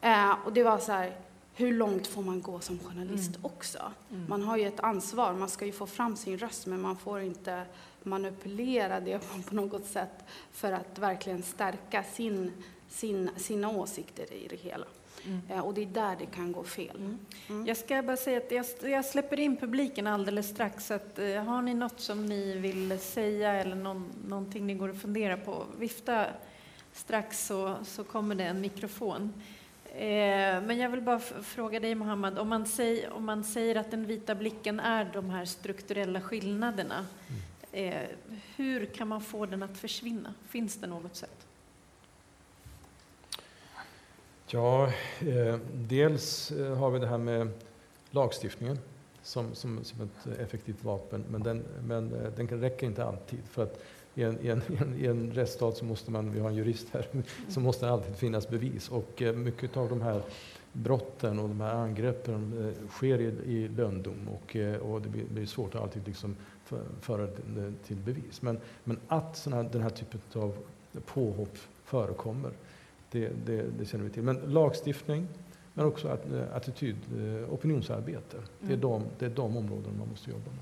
[SPEAKER 2] Eh, och det var så här, hur långt får man gå som journalist
[SPEAKER 1] Mm.
[SPEAKER 2] också?
[SPEAKER 1] Mm.
[SPEAKER 2] Man har ju ett ansvar, man ska ju få fram sin röst men man får inte manipulera det på något sätt för att verkligen stärka sin, sin, sina åsikter i det hela.
[SPEAKER 1] Mm.
[SPEAKER 2] Eh, och det är där det kan gå fel.
[SPEAKER 1] Mm.
[SPEAKER 2] Mm.
[SPEAKER 1] Jag ska bara säga att jag, jag släpper in publiken alldeles strax. Så att, eh, har ni något som ni vill säga eller någon, någonting ni går och funderar på, vifta strax så, så kommer det en mikrofon. Eh, men jag vill bara fråga dig Mohammad, om man, säger, om man säger att den vita blicken är de här strukturella skillnaderna, eh, hur kan man få den att försvinna? Finns det något sätt?
[SPEAKER 3] Ja, eh, dels eh, har vi det här med lagstiftningen som, som, som ett effektivt vapen, men den, men eh, den räcker inte alltid. För att i en, i, en, i en rättsstat så måste man, vi har en jurist här, så måste det alltid finnas bevis. Och eh, mycket av de här brotten och de här angreppen sker i, i lönndom och, och det blir svårt att alltid liksom föra det till bevis. Men, men att såna, den här typen av påhopp förekommer, det, det, det känner vi till. Men lagstiftning, men också attityd, opinionsarbete, det är, mm. de, det är de områden man måste jobba med.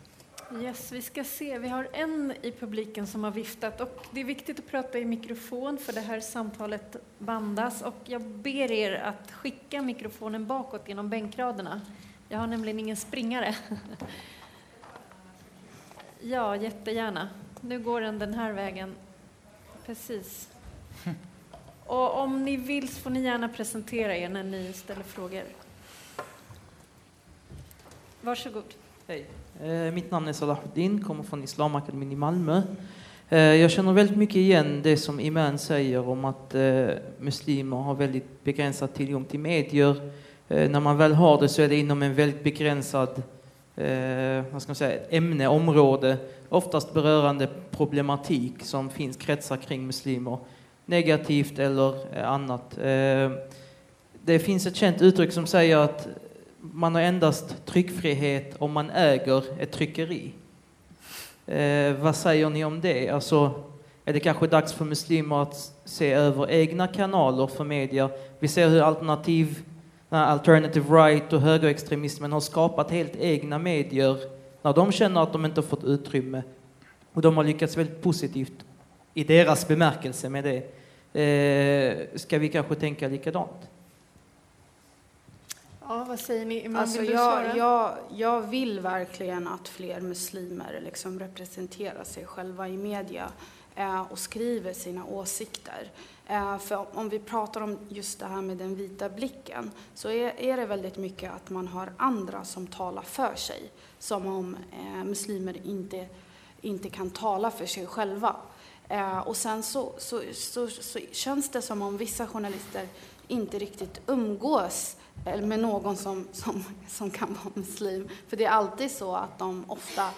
[SPEAKER 1] Yes, vi ska se. Vi har en i publiken som har viftat och det är viktigt att prata i mikrofon för det här samtalet bandas och jag ber er att skicka mikrofonen bakåt genom bänkraderna. Jag har nämligen ingen springare. Ja, jättegärna. Nu går den den här vägen. Precis. Och om ni vill så får ni gärna presentera er när ni ställer frågor. Varsågod.
[SPEAKER 6] Hej. Eh, mitt namn är Salahuddin, kommer från Islamakademin i Malmö. Eh, jag känner väldigt mycket igen det som Iman säger om att eh, muslimer har väldigt begränsad tillgång till medier. Eh, när man väl har det så är det inom en väldigt begränsad Eh, vad ska man säga, ämne, område, oftast berörande problematik som finns kretsar kring muslimer, negativt eller eh, annat. Eh, det finns ett känt uttryck som säger att man har endast tryckfrihet om man äger ett tryckeri. Eh, vad säger ni om det? Alltså, är det kanske dags för muslimer att se över egna kanaler för media? Vi ser hur alternativ, alternative right och högerextremismen har skapat helt egna medier när de känner att de inte fått utrymme. Och de har lyckats väldigt positivt i deras bemärkelse med det. Eh, ska vi kanske tänka likadant?
[SPEAKER 1] Ja, vad säger ni?
[SPEAKER 2] Alltså, jag, jag, jag vill verkligen att fler muslimer liksom representerar sig själva i media eh, och skriver sina åsikter. Eh, för om vi pratar om just det här med den vita blicken så är, det väldigt mycket att man har andra som talar för sig. Som om eh, muslimer inte, inte kan tala för sig själva. Eh, och sen så, så, så, så, känns det som om vissa journalister inte riktigt umgås med någon som, som, som kan vara muslim. För det är alltid så att de ofta,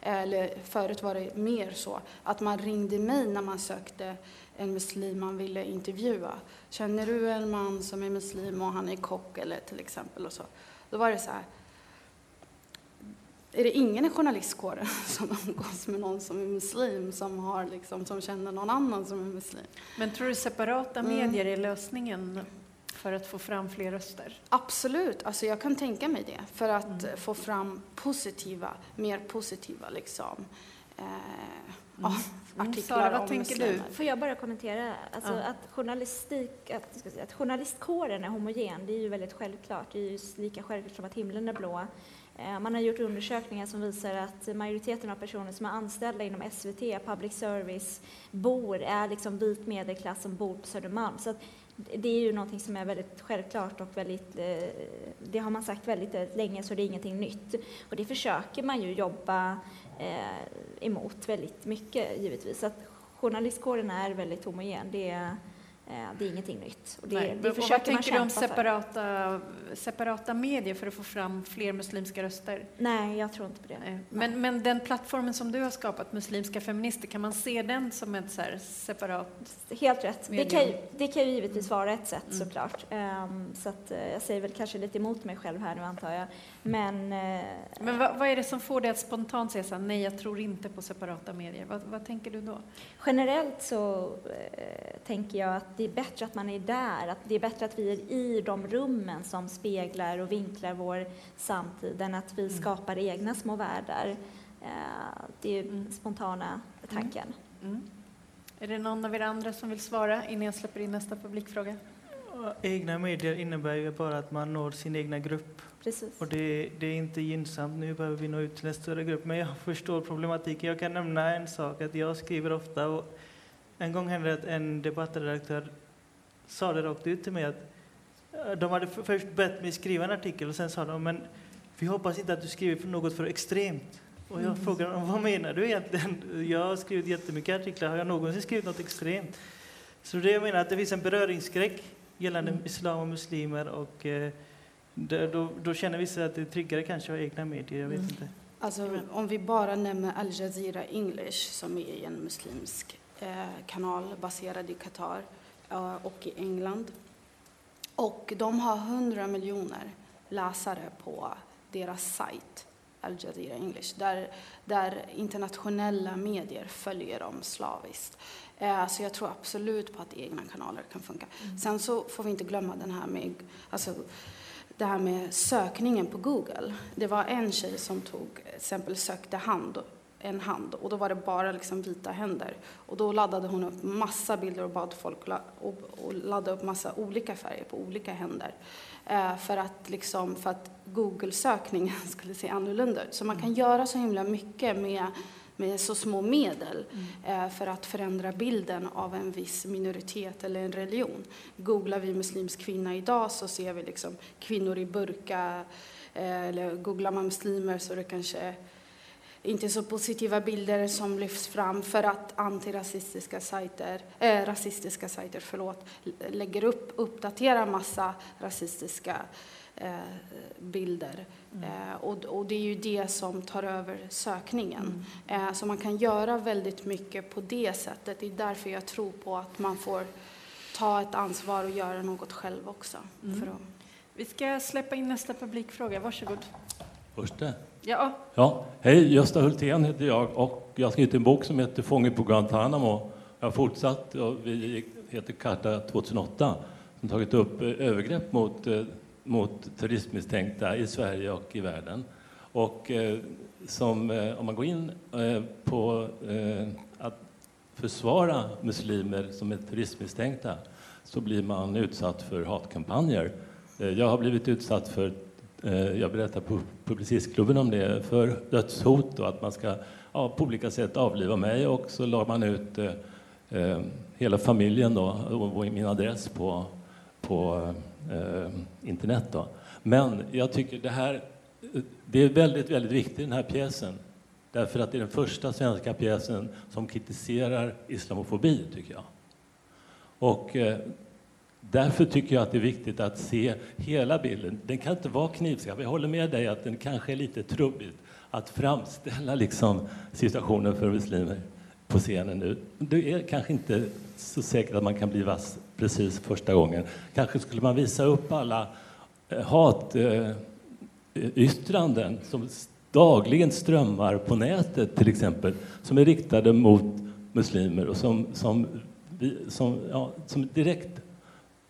[SPEAKER 2] eller förut var det mer så, att man ringde mig när man sökte en muslim man ville intervjua. Känner du en man som är muslim och han är kock eller till exempel och så. Då var det så här, är det ingen i journalistkåren som umgås med någon som är muslim, som, har liksom, som känner någon annan som är muslim?
[SPEAKER 1] Men tror du separata mm. medier är lösningen? för att få fram fler röster?
[SPEAKER 2] Absolut, alltså jag kan tänka mig det. För att mm. få fram positiva, mer positiva liksom, eh, mm. Artiklar
[SPEAKER 1] Sara, vad om tänker muslimer.
[SPEAKER 5] du? Får jag bara kommentera? Alltså ja. att, journalistik, att, säga, att journalistkåren är homogen, det är ju väldigt självklart. Det är ju lika självklart som att himlen är blå. Eh, man har gjort undersökningar som visar att majoriteten av personer som är anställda inom SVT, public service, bor, är liksom vit medelklass som bor på Södermalm. Så det är ju någonting som är väldigt självklart och väldigt, eh, det har man sagt väldigt, väldigt länge så det är ingenting nytt. Och det försöker man ju jobba emot väldigt mycket givetvis. Så att journalistkåren är väldigt homogen. Det är, Eh, det är ingenting nytt.
[SPEAKER 1] Och det, Nej, det försöker vad tänker du om separata, separata medier för att få fram fler muslimska röster?
[SPEAKER 5] Nej, jag tror inte på det.
[SPEAKER 1] Men, men den plattformen som du har skapat, Muslimska feminister, kan man se den som ett så separat
[SPEAKER 5] Helt rätt. Det kan, ju, det kan ju givetvis vara ett sätt mm. såklart. Um, så att, uh, jag säger väl kanske lite emot mig själv här nu antar jag. Men, uh,
[SPEAKER 1] men vad, vad, är det som får dig att spontant säga så här, nej jag tror inte på separata medier? Vad, vad tänker du då?
[SPEAKER 5] Generellt så uh, tänker jag att det är bättre att man är där, att det är bättre att vi är i de rummen som speglar och vinklar vår samtid än att vi mm. skapar egna små världar. Eh, det är mm. spontana tanken. Mm.
[SPEAKER 1] mm. Är det någon av er andra som vill svara innan jag släpper in nästa publikfråga?
[SPEAKER 4] Egna medier innebär ju bara att man når sin egna grupp.
[SPEAKER 5] Precis.
[SPEAKER 4] Och det, det, är inte gynnsamt. Nu behöver vi nå ut till en större grupp. Men jag förstår problematiken. Jag kan nämna en sak, att jag skriver ofta och en gång hände det att en debattredaktör sa det rakt ut till mig att eh, de hade först bett mig skriva en artikel och sen sa de men vi hoppas inte att du skriver för något för extremt. Och jag mm. frågade vad menar du egentligen? Jag har skrivit jättemycket artiklar, har jag någonsin skrivit något extremt? Så det jag menar att det finns en beröringsskräck gällande mm. islam och muslimer och eh, då, då känner vissa att det är tryggare kanske att ha egna medier, jag vet
[SPEAKER 1] Mm.
[SPEAKER 4] inte.
[SPEAKER 2] Alltså, om vi bara nämner Al Jazeera English som är en muslimsk eh, kanal baserad i Qatar eh, och i England. Och de har 100 miljoner läsare på deras sajt Al Jazeera English där, där internationella medier följer dem slaviskt. Eh, så jag tror absolut på att egna kanaler kan funka. Sen så får vi inte glömma den här med, alltså, det här med sökningen på Google. Det var en tjej som tog, exempel sökte hand, en hand och då var det bara liksom vita händer. Och då laddade hon upp massa bilder och bad folk la, och, och ladda upp massa olika färger på olika händer. Eh, för att, liksom, för att Google-sökningen skulle se annorlunda ut. Så man kan göra så himla mycket med, med så små medel eh, för att förändra bilden av en viss minoritet eller en religion. Googlar vi muslimsk kvinna idag så ser vi liksom kvinnor i burka eh, eller googlar man muslimer så är det kanske inte så positiva bilder som lyfts fram för att antirasistiska sajter, äh, rasistiska sajter förlåt, lägger upp, uppdaterar massa rasistiska bilder. Eh, och, och det är ju det som tar över sökningen. Eh, så man kan göra väldigt mycket på det sättet. Det är därför jag tror på att man får ta ett ansvar och göra något själv också.
[SPEAKER 1] Mm.
[SPEAKER 2] För att,
[SPEAKER 1] Vi ska släppa in nästa publikfråga. Varsågod.
[SPEAKER 7] Första.
[SPEAKER 1] Ja,
[SPEAKER 7] Ja, hej, Gösta Hultén heter jag och jag har skrivit en bok som heter Fånge på Guantanamo. Jag har fortsatt och vi heter Karta 2008 som tagit upp eh, övergrepp mot, eh, mot terroristmisstänkta i Sverige och i världen. Och eh, som, eh, om man går in eh, på eh, att försvara muslimer som är terroristmisstänkta så blir man utsatt för hatkampanjer. Eh, Jag har blivit utsatt för Eh, Jag berättar på Publicistklubben om det, för dödshot och att man ska ja, på olika sätt avliva mig och så la man ut eh, eh, hela familjen då, och min adress på, på eh, Eh, internet. Då. Men jag tycker det här det är väldigt, väldigt viktigt den här pjäsen. Därför att det är den första svenska pjäsen som kritiserar islamofobi, tycker jag. Och eh, Därför tycker jag att det är viktigt att se hela bilden. Den kan inte vara knivskarp. Jag håller med dig att den kanske är lite trubbigt att framställa liksom situationen för muslimer på scenen nu. Det är kanske inte så säkert att man kan bli vass precis första gången. Kanske skulle man visa upp alla eh, hatyttranden eh, som dagligen strömmar på nätet till exempel, som är riktade mot muslimer och som, som, som, ja, som direkt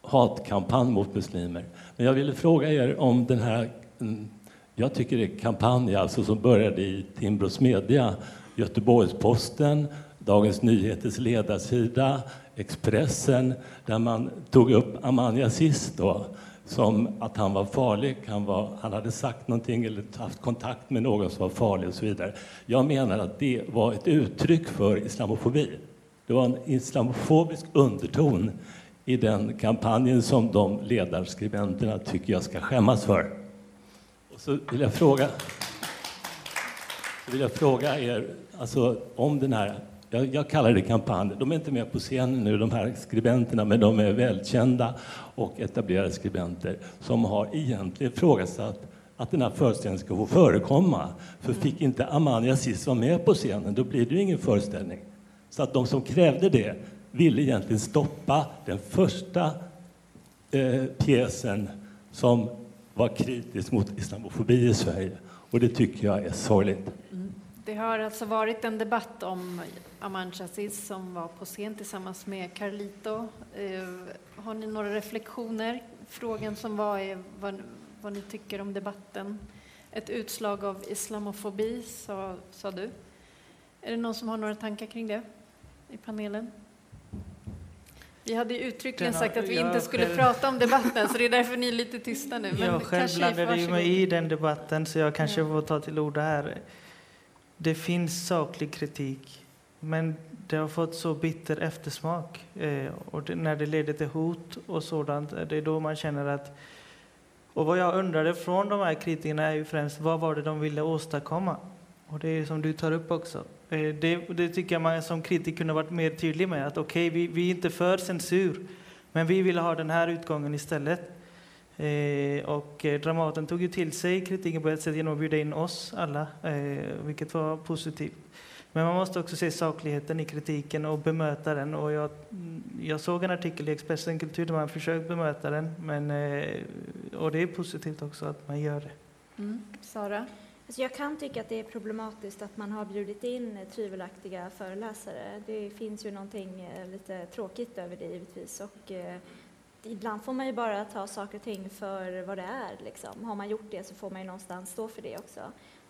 [SPEAKER 7] hatkampanj mot muslimer. Men jag ville fråga er om den här, mm, jag tycker det är kampanj alltså som började i Timbros media, Göteborgs-Posten, Dagens Nyheters ledarsida, Expressen, där man tog upp Amania Aziz då, som att han var farlig, han, var, han hade sagt någonting eller haft kontakt med någon som var farlig och så vidare. Jag menar att det var ett uttryck för islamofobi. Det var en islamofobisk underton i den kampanjen som de ledarskribenterna tycker jag ska skämmas för. Och så vill jag fråga, så vill jag fråga er alltså, om den här, jag, jag kallar det kampanj, de är inte med på scenen nu de här skribenterna men de är välkända och etablerade skribenter som har egentligen ifrågasatt att den här föreställningen ska få förekomma. För fick inte Amania Aziz vara med på scenen då blir det ju ingen föreställning. Så att de som krävde det ville egentligen stoppa den första eh, pjäsen som var kritisk mot islamofobi i Sverige. Och det tycker jag är sorgligt
[SPEAKER 1] det har alltså varit en debatt om Aman Aziz som var på scen tillsammans med Carlito. Eh, Har ni några reflektioner? Frågan som var är vad, vad ni tycker om debatten. Ett utslag av islamofobi, sa, sa du. Är det någon som har några tankar kring det i panelen? Vi hade ju uttryckligen
[SPEAKER 4] Den har-
[SPEAKER 1] sagt att vi inte skulle
[SPEAKER 4] själv-
[SPEAKER 1] prata om debatten, så det är därför ni är lite tysta nu. Men
[SPEAKER 4] jag själv blandade mig i den debatten så jag kanske
[SPEAKER 1] Ja.
[SPEAKER 4] får ta till orda här. Det finns saklig kritik, men det har fått så bitter eftersmak. Eh, och det, när det leder till hot och sådant, eh, det är då man känner att... Och vad jag undrade från de här kritikerna är ju främst vad var det de ville åstadkomma? Och det är som du tar upp också. Eh, det, det tycker jag man som kritiker kunde varit mer tydlig med. Att okej, vi, vi är inte för censur, men vi vill ha den här utgången istället. Eh, och eh, Dramaten tog ju till sig kritiken på ett sätt genom att bjuda in oss alla, eh, vilket var positivt. Men man måste också se sakligheten i kritiken och bemöta den. Och jag, jag såg en artikel i Expressen Kultur där man försökt bemöta den, men, eh, och det är positivt också att man gör det.
[SPEAKER 1] Mm. Sara?
[SPEAKER 5] Alltså jag kan tycka att det är problematiskt att man har bjudit in tvivelaktiga föreläsare. Det finns ju någonting eh, lite tråkigt över det givetvis. Och, eh, ibland får man ju bara ta saker och ting för vad det är. Liksom. Har man gjort det så får man ju någonstans stå för det också.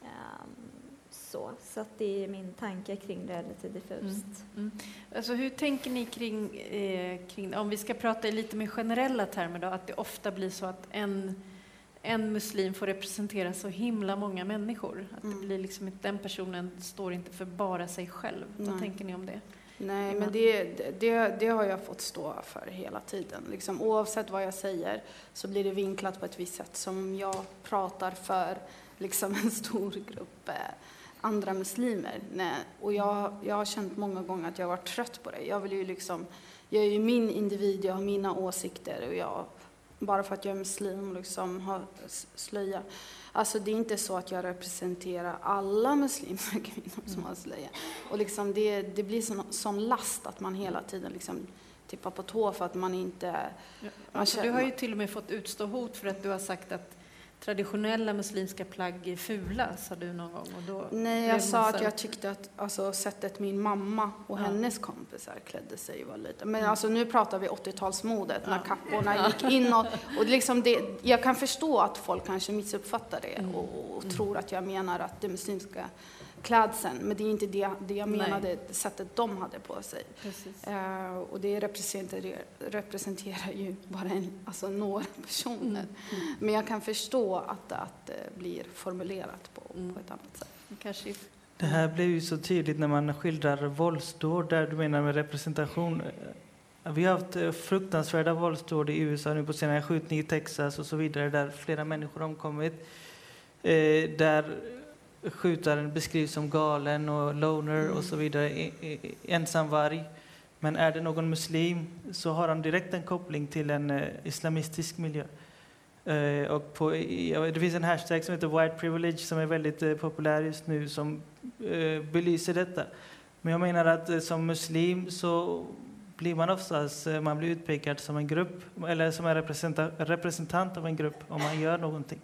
[SPEAKER 5] Um, så, så att det är min tanke kring det, lite diffust. Mm. Mm.
[SPEAKER 1] Alltså hur tänker ni kring, eh, kring, om vi ska prata i lite mer generella termer då, att det ofta blir så att en, en muslim får representera så himla många människor? Att mm. det blir liksom, den personen står inte för bara sig själv. Nej. Vad tänker ni om det?
[SPEAKER 2] Nej, men det, det, det har jag fått stå för hela tiden. Liksom, oavsett vad jag säger så blir det vinklat på ett visst sätt som jag pratar för liksom en stor grupp eh, andra muslimer. Nej. Och jag, jag har känt många gånger att jag har varit trött på det. Jag vill ju liksom, jag är ju min individ, jag har mina åsikter och jag, bara för att jag är muslim och liksom har slöja. Alltså det är inte så att jag representerar alla muslimska kvinnor som har slöja. Och liksom det, det blir sån, sån last att man hela tiden liksom tippar på tå för att man inte...
[SPEAKER 1] Ja, alltså, du har ju till och med fått utstå hot för att du har sagt att traditionella muslimska plagg är fula, sa du någon gång. Och då
[SPEAKER 2] Nej, jag sa att jag tyckte att alltså, sättet min mamma och ja. hennes kompisar klädde sig var lite... Men mm. alltså, nu pratar vi 80-talsmodet, ja. när kapporna ja. gick inåt. Och liksom det, jag kan förstå att folk kanske missuppfattar det mm. och, och mm. tror att jag menar att det muslimska klädseln, men det är inte det, det jag menade, Nej. sättet de hade på sig. Uh, och det representerar, representerar ju bara en, alltså några personer. Mm. Mm. Men jag kan förstå att, att det blir formulerat på, mm. på ett annat sätt.
[SPEAKER 1] Kanske.
[SPEAKER 4] Det här blir ju så tydligt när man skildrar våldsdåd, där du menar med representation. Vi har haft eh, fruktansvärda våldsdåd i USA nu på senare skjutning i Texas och så vidare, där flera människor omkommit. Eh, där skjutaren beskrivs som galen och loner och så vidare, ensamvarg. Men är det någon muslim så har han direkt en koppling till en eh, islamistisk miljö. Eh, och på, det finns en hashtag som heter white privilege som är väldigt eh, populär just nu som belyser detta. Men jag menar att som muslim så blir man oftast man blir utpekad som en grupp eller som en representant av en grupp om man gör någonting.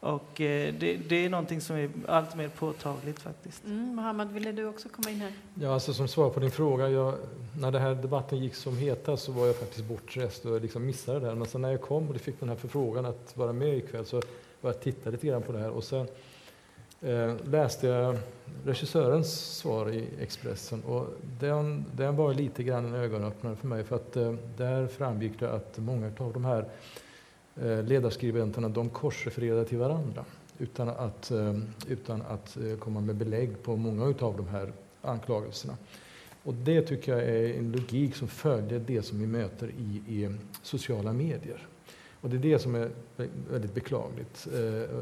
[SPEAKER 4] Och eh, det, det, är någonting som är allt mer påtagligt faktiskt.
[SPEAKER 1] Mm, Mohammed, ville du också komma in här?
[SPEAKER 3] Ja, alltså som svar på din fråga. Jag, när den här debatten gick som hetast så var jag faktiskt bortrest och liksom missade det här. Men sen när jag kom och fick den här förfrågan att vara med ikväll så var jag tittade lite grann på det här och sen eh, läste jag regissörens svar i Expressen och den, den var lite grann en ögonöppnare för mig för att eh, där framgick det att många av de här Eh, ledarskribenterna de korsrefererade till varandra utan att, eh, utan att eh, komma med belägg på många av de här anklagelserna. Och det tycker jag är en logik som följer det som vi möter i, i sociala medier. Och det är det som är väldigt beklagligt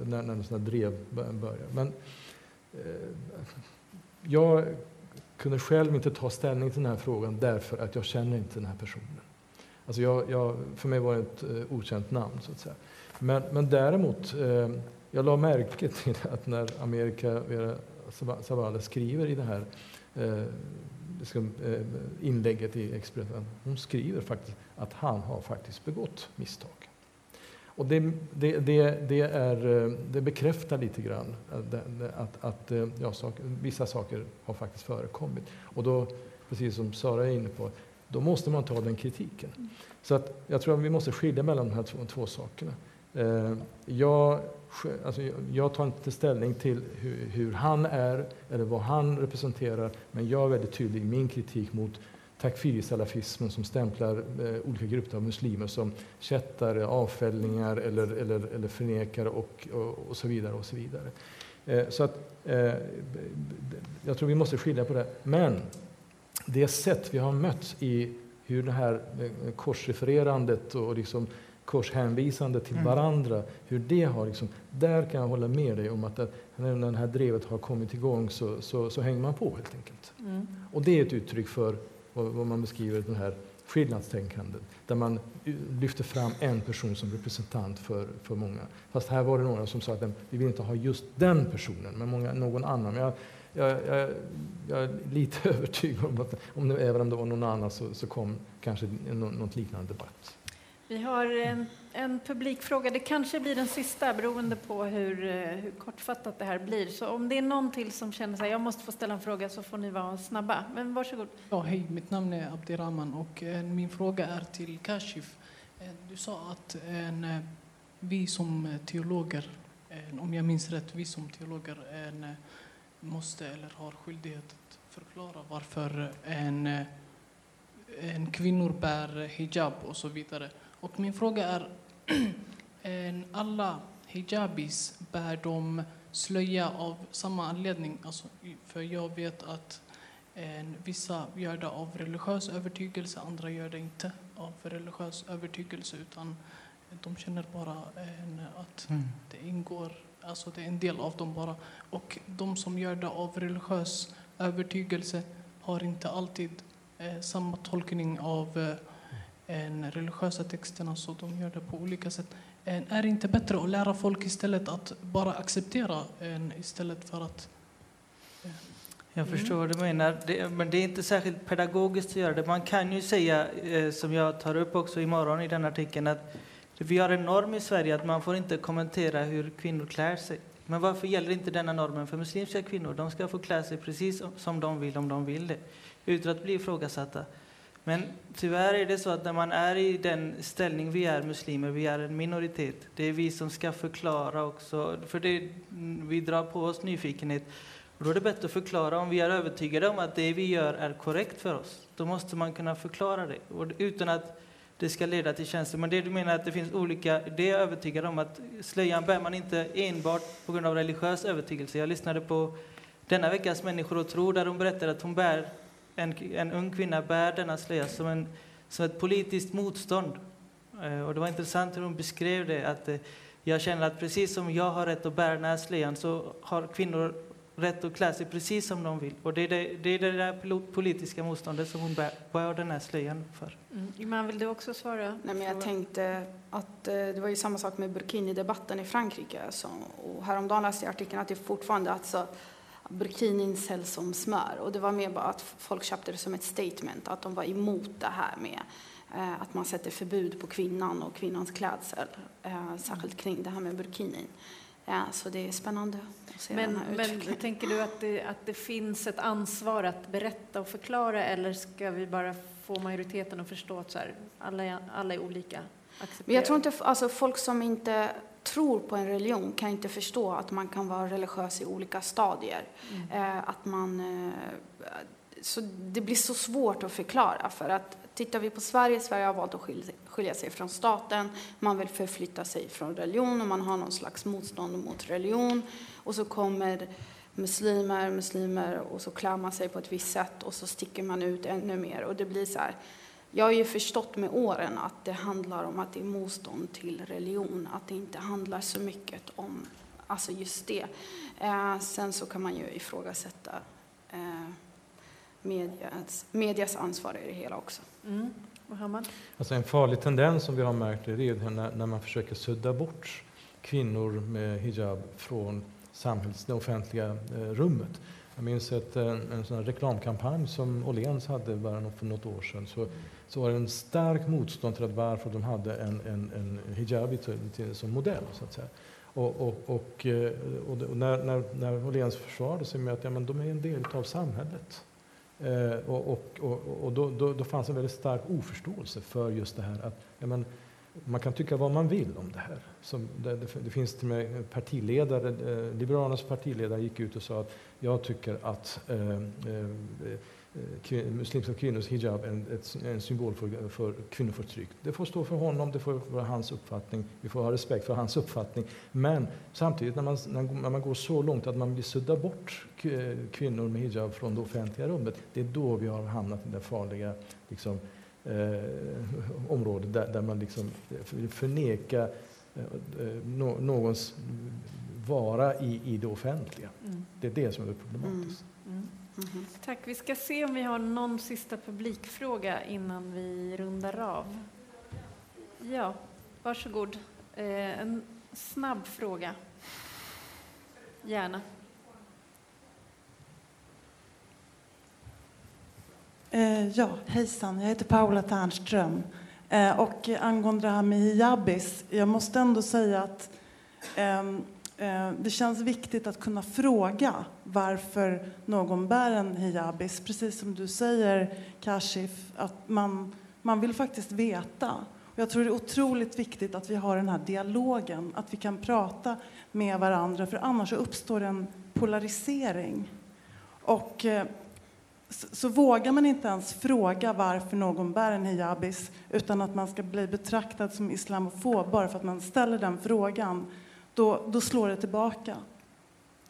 [SPEAKER 3] när, när sådana drev börjar. Men jag kunde själv inte ta ställning till den här frågan därför att jag känner inte den här personen. Alltså jag, jag, för mig var det ett eh, okänt namn. så att säga. Men, men däremot, eh, jag la märke till att när Amerika eh, Vera Zavala skriver i det här eh, liksom, eh, inlägget i Expressen, hon skriver faktiskt att han har faktiskt begått misstag. Och det, det, det, det, är, eh, det bekräftar lite grann att, att ja, saker, vissa saker har faktiskt förekommit. Och då, precis som Sara är inne på, då måste man ta den kritiken. Så att jag tror att vi måste skilja mellan de här två, två sakerna. Eh, jag, alltså, jag tar inte ställning till hur, hur, han är eller vad han representerar, men jag är väldigt tydlig i min kritik mot takfiri-salafismen som stämplar eh, olika grupper av muslimer som kättare, avfällningar eller, eller, eller förnekare och, och, och, så vidare. Och så vidare. Eh, så att, eh, jag tror vi måste skilja på det. Men det sätt vi har mött i hur det här eh, korsrefererandet och liksom korshänvisandet till mm. varandra, hur det har liksom, där kan jag hålla med dig om att det, när det här drevet har kommit igång så, så, så hänger man på helt enkelt. Mm. Och det är ett uttryck för vad, vad, man beskriver den här skillnadstänkande där man lyfter fram en person som representant för, för många. Fast här var det några som sa att vi vill inte ha just den personen, men många, någon annan. Men jag, jag, jag, jag är lite övertygad om att om det, även om det var någon annan så, så kom kanske något liknande debatt.
[SPEAKER 1] Vi har en, en publikfråga. Det kanske blir den sista beroende på hur, eh, hur, kortfattat det här blir. Så om det är någon till som känner sig jag måste få ställa en fråga så får ni vara snabba. Men varsågod.
[SPEAKER 8] Ja, hej, mitt namn är Abdirahman och eh, min fråga är till Kashif. Eh, du sa att en, eh, vi som teologer, eh, om jag minns rätt, vi som teologer en, eh, måste eller har skyldighet att förklara varför en, en kvinnor bär hijab och så vidare. Och min fråga är, alla hijabis, bär de slöja av samma anledning? Alltså, för jag vet att en, vissa gör det av religiös övertygelse, andra gör det inte av religiös övertygelse utan de känner bara en, att mm. det ingår, alltså det är en del av dem bara. Och de som gör det av religiös övertygelse har inte alltid eh, samma tolkning av eh, en religiösa texterna, så de gör det på olika sätt. Är det inte bättre att lära folk istället att bara acceptera en istället för att...
[SPEAKER 4] Eh, Jag mm. förstår vad du menar, det, men det är inte särskilt pedagogiskt att göra det. Man kan ju säga, eh, som jag tar upp också imorgon i den artikeln, att vi har en norm i Sverige att man får inte kommentera hur kvinnor klär sig. Men varför gäller inte denna normen för muslimska kvinnor? De ska få klä sig precis som de vill, om de vill det, utan att bli ifrågasatta. Men tyvärr är det så att när man är i den ställning vi är muslimer, vi är en minoritet, det är vi som ska förklara också, för det, vi drar på oss nyfikenhet. Och då är det bättre att förklara om vi är övertygade om att det vi gör är korrekt för oss. Då måste man kunna förklara det, och utan att det ska leda till känslor. Men det du menar att det finns olika, det är jag övertygad om att slöjan bär man inte enbart på grund av religiös övertygelse. Jag lyssnade på denna veckas Människor och tro där hon berättade att hon bär en, en ung kvinna bär denna slöja som, en, som ett politiskt motstånd. Eh, och det var intressant hur hon beskrev det, att eh, jag känner att precis som jag har rätt att bära den här slöjan så har kvinnor rätt att klä sig precis som de vill. Och det är det, det, är det där politiska motståndet som hon bär, bär den här slöjan för.
[SPEAKER 1] Mm. Iman, vill du också svara?
[SPEAKER 2] Nej, men jag tänkte att eh, det var ju samma sak med burkini-debatten i Frankrike. Så, och häromdagen läste jag artikeln att det fortfarande alltså, burkinin säljs som smör. Och det var mer bara att folk köpte det som ett statement, att de var emot det här med eh, att man sätter förbud på kvinnan och kvinnans klädsel, eh, särskilt kring det här med burkinin. Ja, så det är spännande att se
[SPEAKER 1] men, men tänker du att det, att det finns ett ansvar att berätta och förklara eller ska vi bara få majoriteten att förstå att så här, alla, alla är olika?
[SPEAKER 2] Men jag tror inte, alltså folk som inte tror på en religion kan inte förstå att man kan vara religiös i olika stadier. Mm. Eh, att man, eh, så det blir så svårt att förklara. För att tittar vi på Sverige, Sverige har valt att skilja, skilja sig från staten. Man vill förflytta sig från religion och man har någon slags motstånd mot religion. Och så kommer muslimer, muslimer och så klär man sig på ett visst sätt och så sticker man ut ännu mer. Och det blir så här, jag har ju förstått med åren att det handlar om att det är motstånd till religion, att det inte handlar så mycket om alltså just det. Eh, sen så kan man ju ifrågasätta eh, medias, medias ansvar i det hela också. Mm.
[SPEAKER 3] Alltså en farlig tendens som vi har märkt är när, när man försöker sudda bort kvinnor med hijab från samhälls, det offentliga eh, rummet. Jag minns ett, en, en sån reklamkampanj som Åhléns hade bara för något år sedan. Så så var det en stark motstånd till att varför de hade en, en, en hijabi till, till, som modell. Så att säga. Och, och, och, eh, och när, när, när Åhléns försvarade sig med att ja, men de är en del av samhället. Eh, och och, och, och då, då, då, fanns en väldigt stark oförståelse för just det här att ja, men, man kan tycka vad man vill om det här. Som det, det, det finns till och med partiledare, eh, Liberalernas partiledare gick ut och sa att jag tycker att eh, eh eh, Eh, muslimska kvinnors hijab en, en symbol för, för kvinnoförtryck. Det får stå för honom, det får vara hans uppfattning. Vi får ha respekt för hans uppfattning. Men samtidigt när man, när man går så långt att man vill sudda bort kvinnor med hijab från det offentliga rummet, det är då vi har hamnat i det farliga liksom, eh, området där, där, man liksom vill förneka eh, no, någons vara i, i det offentliga. Mm. Det är det som är problematiskt. Mm. Mm.
[SPEAKER 1] Mm. Tack. Vi ska se om vi har någon sista publikfråga innan vi rundar av. Ja, varsågod. Eh, en snabb fråga. Gärna.
[SPEAKER 9] Eh, ja, hejsan. Jag heter Paula Ternström. Eh, och angående det här med hijabis, jag måste ändå säga att ehm, eh, det känns viktigt att kunna fråga varför någon bär en hijabis. Precis som du säger, Kashif, att man, man vill faktiskt veta. Och jag tror det är otroligt viktigt att vi har den här dialogen, att vi kan prata med varandra, för annars uppstår en polarisering. Och eh, så, så, vågar man inte ens fråga varför någon bär en hijabis utan att man ska bli betraktad som islamofob bara för att man ställer den frågan, då, då slår det tillbaka.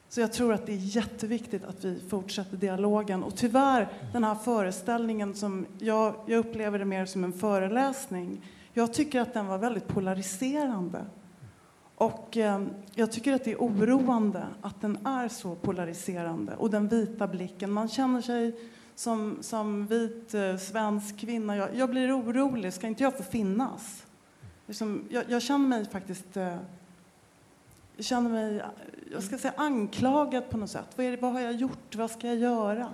[SPEAKER 9] Så jag tror att det är jätteviktigt att vi fortsätter dialogen. Och tyvärr, den här föreställningen som jag, jag upplever det mer som en föreläsning. Jag tycker att den var väldigt polariserande. Och eh, jag tycker att det är oroande att den är så polariserande. Och den vita blicken. Man känner sig som, som vit eh, svensk kvinna. Jag, jag, blir orolig. Ska inte jag få finnas? Liksom, jag, jag, känner mig faktiskt... Eh, känner mig jag ska säga, anklagad på något sätt. Vad, är det, vad har jag gjort? Vad ska jag göra?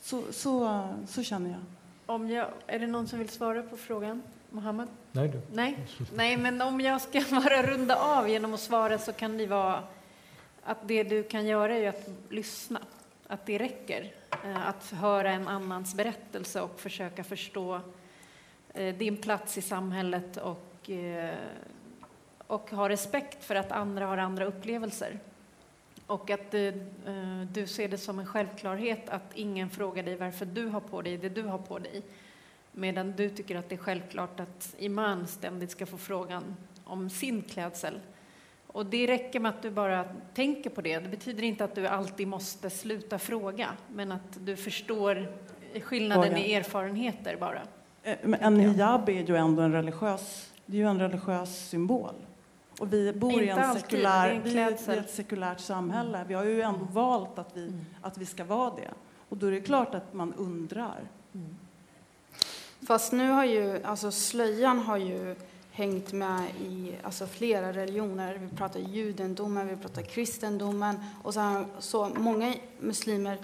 [SPEAKER 9] Så, så, så känner jag.
[SPEAKER 1] Om jag. Är det någon som vill svara på frågan? Mohammed?
[SPEAKER 3] Nej, du.
[SPEAKER 1] Nej. Nej, men om jag ska bara runda av genom att svara så kan det vara att det du kan göra är att lyssna, att det räcker. Eh, att höra en annans berättelse och försöka förstå eh, din plats i samhället och, eh, och ha respekt för att andra har andra upplevelser. Och att du, du ser det som en självklarhet att ingen frågar dig varför du har på dig det du har på dig. Medan du tycker att det är självklart att Iman ständigt ska få frågan om sin klädsel. Och det räcker med att du bara tänker på det. Det betyder inte att du alltid måste sluta fråga, men att du förstår skillnaden fråga. i erfarenheter bara.
[SPEAKER 9] Eh, men en hijab är ju ändå en religiös, det är ju en religiös symbol. Och vi bor i, en sekulär, vi är i ett sekulärt samhälle. Mm. Vi har ju ändå mm. valt att vi, mm. att vi ska vara det. Och då är det klart att man undrar. Mm.
[SPEAKER 2] Fast nu har ju, alltså slöjan har ju hängt med i alltså flera religioner. Vi pratar judendomen, vi pratar kristendomen och så, så många muslimer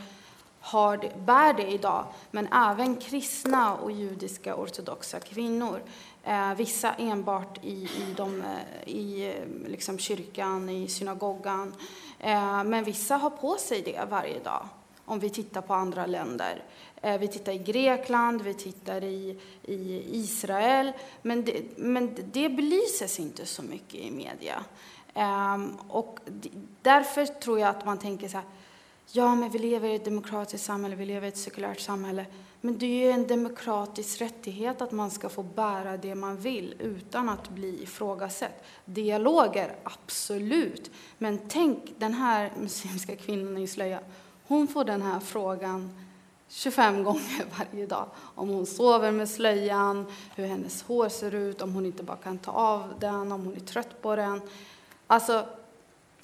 [SPEAKER 2] har det, bär det idag, men även kristna och judiska ortodoxa kvinnor. Eh, vissa enbart i, i, de, eh, i eh, liksom kyrkan, i synagogan. Eh, men vissa har på sig det varje dag, om vi tittar på andra länder. Eh, vi tittar i Grekland, vi tittar i, i Israel. Men det, men det belyses inte så mycket i media. Ehm, och därför tror jag att man tänker så här, ja men vi lever i ett demokratiskt samhälle, vi lever i ett sekulärt samhälle. Men det är ju en demokratisk rättighet att man ska få bära det man vill utan att bli ifrågasatt. Dialoger, absolut. Men tänk den här muslimska kvinnan i slöja, hon får den här frågan 25 gånger varje dag. Om hon sover med slöjan, hur hennes hår ser ut, om hon inte bara kan ta av den, om hon är trött på den. Alltså,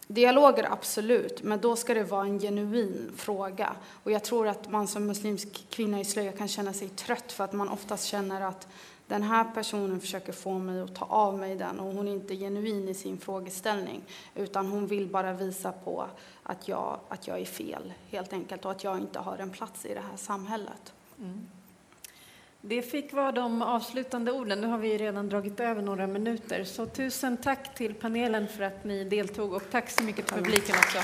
[SPEAKER 2] dialoger absolut, men då ska det vara en genuin fråga. Och jag tror att man som muslimsk kvinna i slöja kan känna sig trött för att man oftast känner att den här personen försöker få mig att ta av mig den och hon är inte genuin i sin frågeställning utan hon vill bara visa på att jag, att jag är fel helt enkelt och att jag inte har en plats i det här samhället. Mm.
[SPEAKER 1] Det fick vara de avslutande orden. Nu har vi redan dragit över några minuter. Så tusen tack till panelen för att ni deltog och tack så mycket till publiken också.